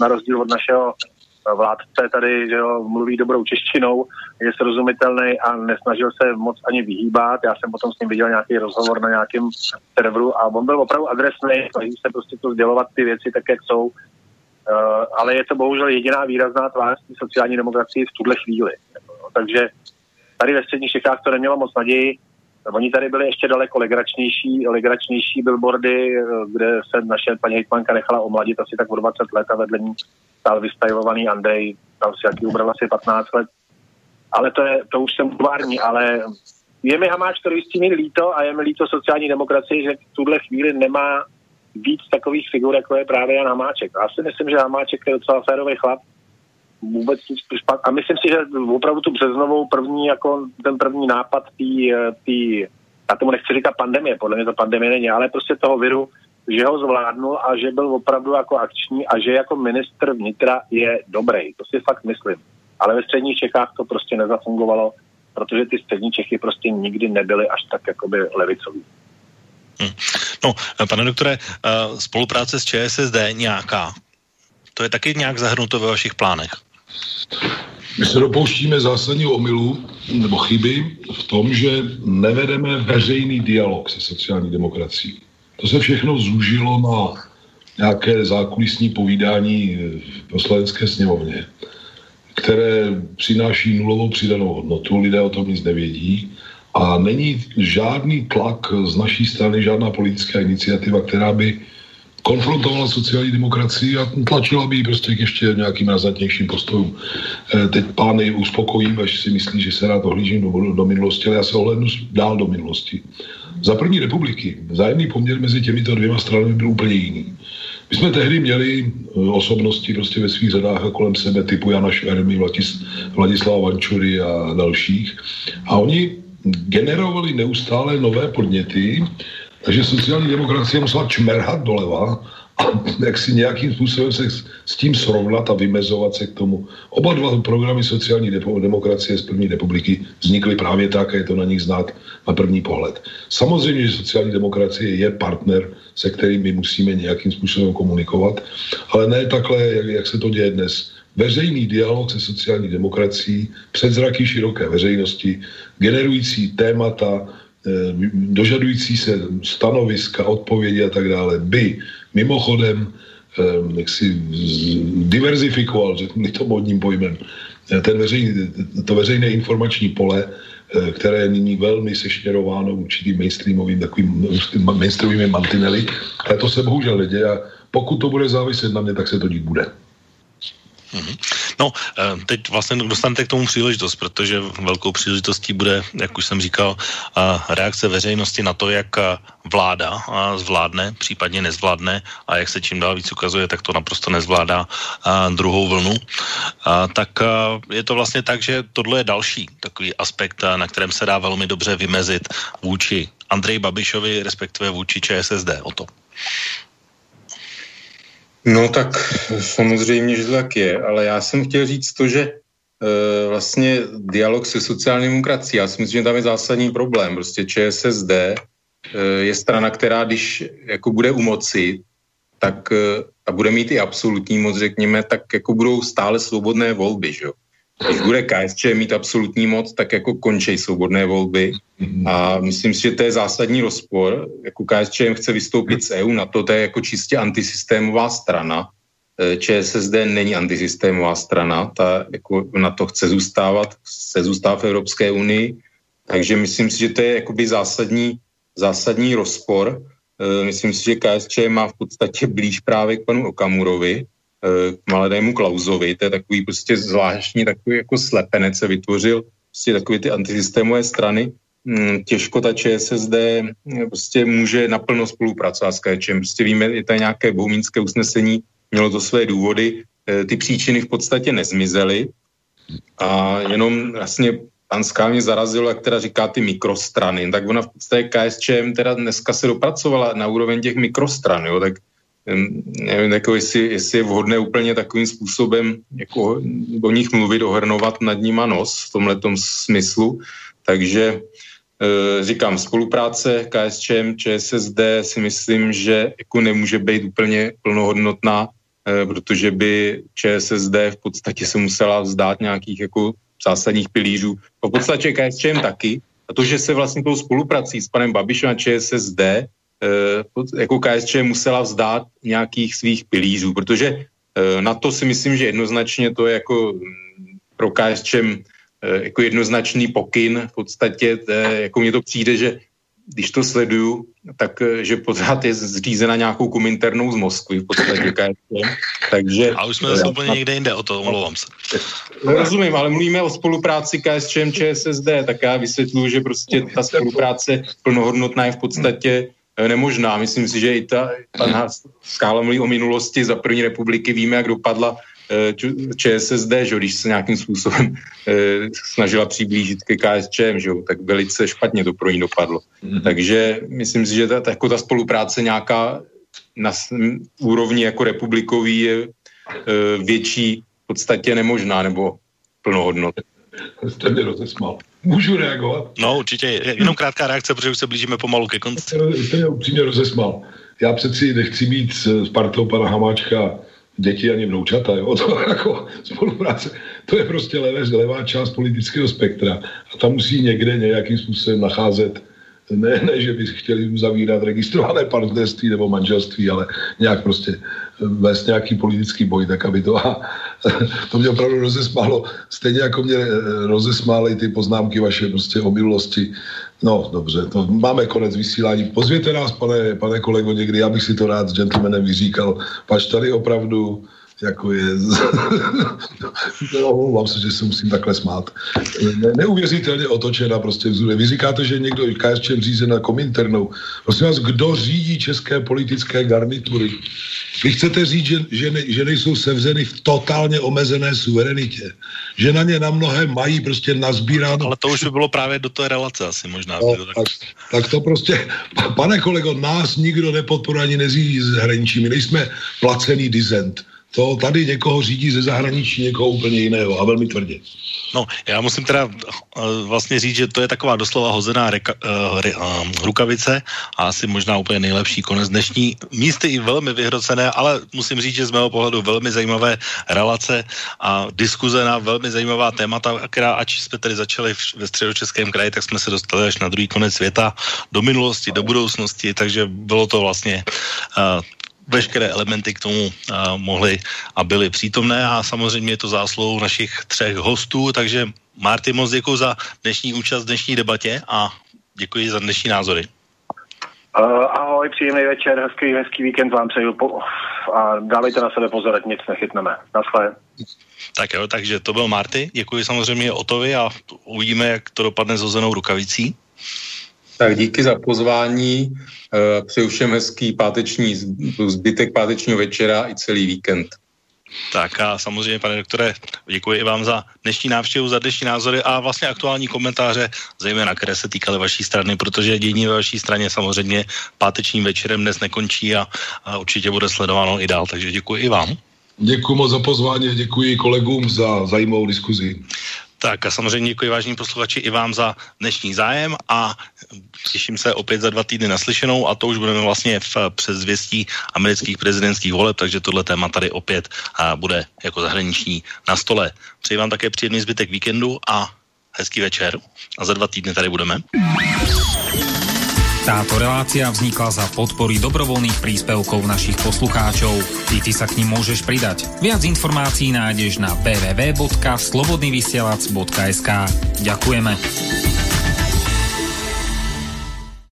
na rozdíl od našeho vládce tady, že jo, mluví dobrou češtinou, je srozumitelný a nesnažil se moc ani vyhýbat. Já jsem potom s ním viděl nějaký rozhovor na nějakém serveru a on byl opravdu adresný, snaží se prostě to sdělovat ty věci tak, jak jsou. Uh, ale je to bohužel jediná výrazná tvář sociální demokracie v tuhle chvíli. Takže tady ve středních Čechách to nemělo moc naději. Oni tady byli ještě daleko legračnější, legračnější billboardy, eh, kde se naše paní hejtmanka nechala omladit asi tak o 20 let a vedle ní stál vystajovaný Andrej, tam si jaký ubral asi 15 let. Ale to, je, to už jsem tvární, ale je mi Hamáč to jistý líto a je mi líto sociální demokracie, že v tuhle chvíli nemá víc takových figur, jako je právě Jan Hamáček. Já si myslím, že Hamáček je docela férový chlap, vůbec nic A myslím si, že opravdu tu březnovou první, jako ten první nápad tý, tý, já tomu nechci říkat pandemie, podle mě to pandemie není, ale prostě toho viru, že ho zvládnul a že byl opravdu jako akční a že jako ministr vnitra je dobrý. To si fakt myslím. Ale ve středních Čechách to prostě nezafungovalo, protože ty střední Čechy prostě nikdy nebyly až tak jakoby levicový. Hm. No, pane doktore, eh, spolupráce s ČSSD nějaká, to je taky nějak zahrnuto ve vašich plánech? My se dopouštíme zásadního omylu nebo chyby v tom, že nevedeme veřejný dialog se sociální demokracií. To se všechno zúžilo na nějaké zákulisní povídání v poslanecké sněmovně, které přináší nulovou přidanou hodnotu, lidé o tom nic nevědí a není žádný tlak z naší strany, žádná politická iniciativa, která by konfrontovala sociální demokracii a tlačila by ji prostě k ještě nějakým razantnějším postojům. E, teď pány uspokojím, až si myslí, že se rád ohlížím do, do minulosti, ale já se ohlednu dál do minulosti. Za první republiky vzájemný poměr mezi těmito dvěma stranami byl úplně jiný. My jsme tehdy měli osobnosti prostě ve svých řadách a kolem sebe typu Jana Švermy, Vladis, Vladislava Vančury a dalších. A oni generovali neustále nové podněty, takže sociální demokracie musela čmerhat doleva a jak si nějakým způsobem se s tím srovnat a vymezovat se k tomu. Oba dva programy sociální demokracie z první republiky vznikly právě tak a je to na nich znát na první pohled. Samozřejmě, že sociální demokracie je partner, se kterým my musíme nějakým způsobem komunikovat, ale ne takhle, jak, jak se to děje dnes. Veřejný dialog se sociální demokracií před zraky široké veřejnosti, generující témata, dožadující se stanoviska, odpovědi a tak dále, by mimochodem eh, jak si diverzifikoval, řeknu to modním pojmem, eh, ten veřejný, to veřejné informační pole, které je nyní velmi sešněrováno určitým mainstreamovým takovým mainstreamovými mantinely, ale to se bohužel neděje a pokud to bude záviset na mě, tak se to dít bude. Mhm. No, eh, teď vlastně dostanete k tomu příležitost, protože velkou příležitostí bude, jak už jsem říkal, eh, reakce veřejnosti na to, jak eh, vláda zvládne, případně nezvládne a jak se čím dál víc ukazuje, tak to naprosto nezvládá druhou vlnu. Tak je to vlastně tak, že tohle je další takový aspekt, na kterém se dá velmi dobře vymezit vůči Andrej Babišovi, respektive vůči ČSSD o to. No tak samozřejmě, že tak je, ale já jsem chtěl říct to, že e, vlastně dialog se sociální demokracií, já si myslím, že tam je zásadní problém. Prostě ČSSD e, je strana, která když jako bude u moci, tak e, a bude mít i absolutní moc, řekněme, tak jako budou stále svobodné volby, že jo. Když bude KSČ mít absolutní moc, tak jako končí svobodné volby. A myslím si, že to je zásadní rozpor. Jako KSČM chce vystoupit z EU, na to to je jako čistě antisystémová strana. E, ČSSD není antisystémová strana, ta jako na to chce zůstávat, chce zůstávat v Evropské unii. Takže myslím si, že to je jakoby zásadní, zásadní rozpor. E, myslím si, že KSČ má v podstatě blíž právě k panu Okamurovi, k mladému Klauzovi, to je takový prostě zvláštní, takový jako slepenec se vytvořil, prostě takový ty antisystémové strany, těžko ta ČSSD mm, prostě může naplno spolupracovat s KČM. Prostě víme, je to nějaké bohumínské usnesení, mělo to své důvody, e, ty příčiny v podstatě nezmizely a jenom vlastně pan mě zarazilo, jak teda říká ty mikrostrany, tak ona v podstatě KSČM teda dneska se dopracovala na úroveň těch mikrostran, jo, tak nevím, jako jestli, jestli je vhodné úplně takovým způsobem jako o nich mluvit, ohrnovat nad nima nos v tomhle smyslu. Takže e, říkám, spolupráce KSČM, ČSSD si myslím, že jako nemůže být úplně plnohodnotná, e, protože by ČSSD v podstatě se musela vzdát nějakých jako zásadních pilířů. V podstatě KSČM taky. A to, že se vlastně tou spoluprací s panem Babišem a ČSSD Eh, jako KSČ musela vzdát nějakých svých pilířů, protože eh, na to si myslím, že jednoznačně to je jako mm, pro KSČ eh, jako jednoznačný pokyn. V podstatě jako mně to přijde, že když to sleduju, tak že pořád je zřízena nějakou kominternou z Moskvy v podstatě KSČ. Takže, a už jsme zase úplně někde jinde o to, omlouvám se. Rozumím, ale mluvíme o spolupráci KSČM, ČSSD, tak já vysvětluju, že prostě ta spolupráce plnohodnotná je v podstatě Eh, nemožná. Myslím si, že i ta, pan Skála mluví o minulosti za první republiky, víme, jak dopadla eh, ČSSD, že když se nějakým způsobem eh, snažila přiblížit ke KSČM, že tak velice špatně to pro ní dopadlo. Mm-hmm. Takže myslím si, že ta, jako ta spolupráce nějaká na úrovni jako republikový je větší v podstatě nemožná nebo plnohodnotná. Jste mě rozesmal. Můžu reagovat? No určitě, jenom krátká reakce, protože už se blížíme pomalu ke konci. Jste mě upřímně rozesmal. Já přeci nechci mít s partou pana Hamáčka děti ani vnoučata, jo? [laughs] to jako spolupráce, to je prostě levé, levá část politického spektra a tam musí někde nějakým způsobem nacházet ne, ne, že by chtěli uzavírat registrované partnerství nebo manželství, ale nějak prostě vést nějaký politický boj, tak aby to... A [laughs] to mě opravdu rozesmálo. Stejně jako mě eh, rozesmály ty poznámky vaše prostě o minulosti. No, dobře, to máme konec vysílání. Pozvěte nás, pane, pane kolego, někdy, já bych si to rád s gentlemanem vyříkal. Pač tady opravdu jako je... [laughs] no, mám se, že se musím takhle smát. Ne, neuvěřitelně otočena prostě vzůle. Vy říkáte, že někdo KSČM řízená kominternou. Prosím vás, kdo řídí české politické garnitury? Vy chcete říct, že, že, ne, že nejsou sevřeny v totálně omezené suverenitě. Že na ně na mnohé mají prostě nazbíráno... Ale to už by bylo právě do té relace asi možná. No, tak... Tak, tak to prostě, pane kolego, nás nikdo nepodporuje ani nezřídí z zahraničí. My nejsme placený dizent to tady někoho řídí ze zahraničí, někoho úplně jiného a velmi tvrdě. No, já musím teda uh, vlastně říct, že to je taková doslova hozená reka, uh, re, uh, rukavice a asi možná úplně nejlepší konec dnešní. Místy i velmi vyhrocené, ale musím říct, že z mého pohledu velmi zajímavé relace a diskuze na velmi zajímavá témata, která ač jsme tady začali ve středočeském kraji, tak jsme se dostali až na druhý konec světa, do minulosti, do budoucnosti, takže bylo to vlastně uh, veškeré elementy k tomu a, mohly a byly přítomné a samozřejmě je to zásluhou našich třech hostů, takže Marty, moc děkuji za dnešní účast v dnešní debatě a děkuji za dnešní názory. Uh, ahoj, příjemný večer, hezký, hezký víkend vám přeju po, a dávejte na sebe pozor, ať nic nechytneme. Naschle. Tak jo, takže to byl Marty, děkuji samozřejmě Otovi a uvidíme, jak to dopadne s hozenou rukavicí. Tak díky za pozvání, eh, přeju všem hezký páteční, zbytek pátečního večera i celý víkend. Tak a samozřejmě, pane doktore, děkuji i vám za dnešní návštěvu, za dnešní názory a vlastně aktuální komentáře, zejména které se týkaly vaší strany, protože dění ve vaší straně samozřejmě pátečním večerem dnes nekončí a, a určitě bude sledováno i dál, takže děkuji i vám. Děkuji moc za pozvání, děkuji kolegům za zajímavou diskuzi. Tak a samozřejmě děkuji vážní posluchači i vám za dnešní zájem a těším se opět za dva týdny naslyšenou a to už budeme vlastně v předzvěstí amerických prezidentských voleb, takže tohle téma tady opět a bude jako zahraniční na stole. Přeji vám také příjemný zbytek víkendu a hezký večer a za dva týdny tady budeme. Táto relácia vznikla za podpory dobrovoľných príspevkov našich poslucháčov. Ty, ty sa k ním môžeš pridať. Viac informácií nájdeš na www.slobodnyvysielac.sk Ďakujeme.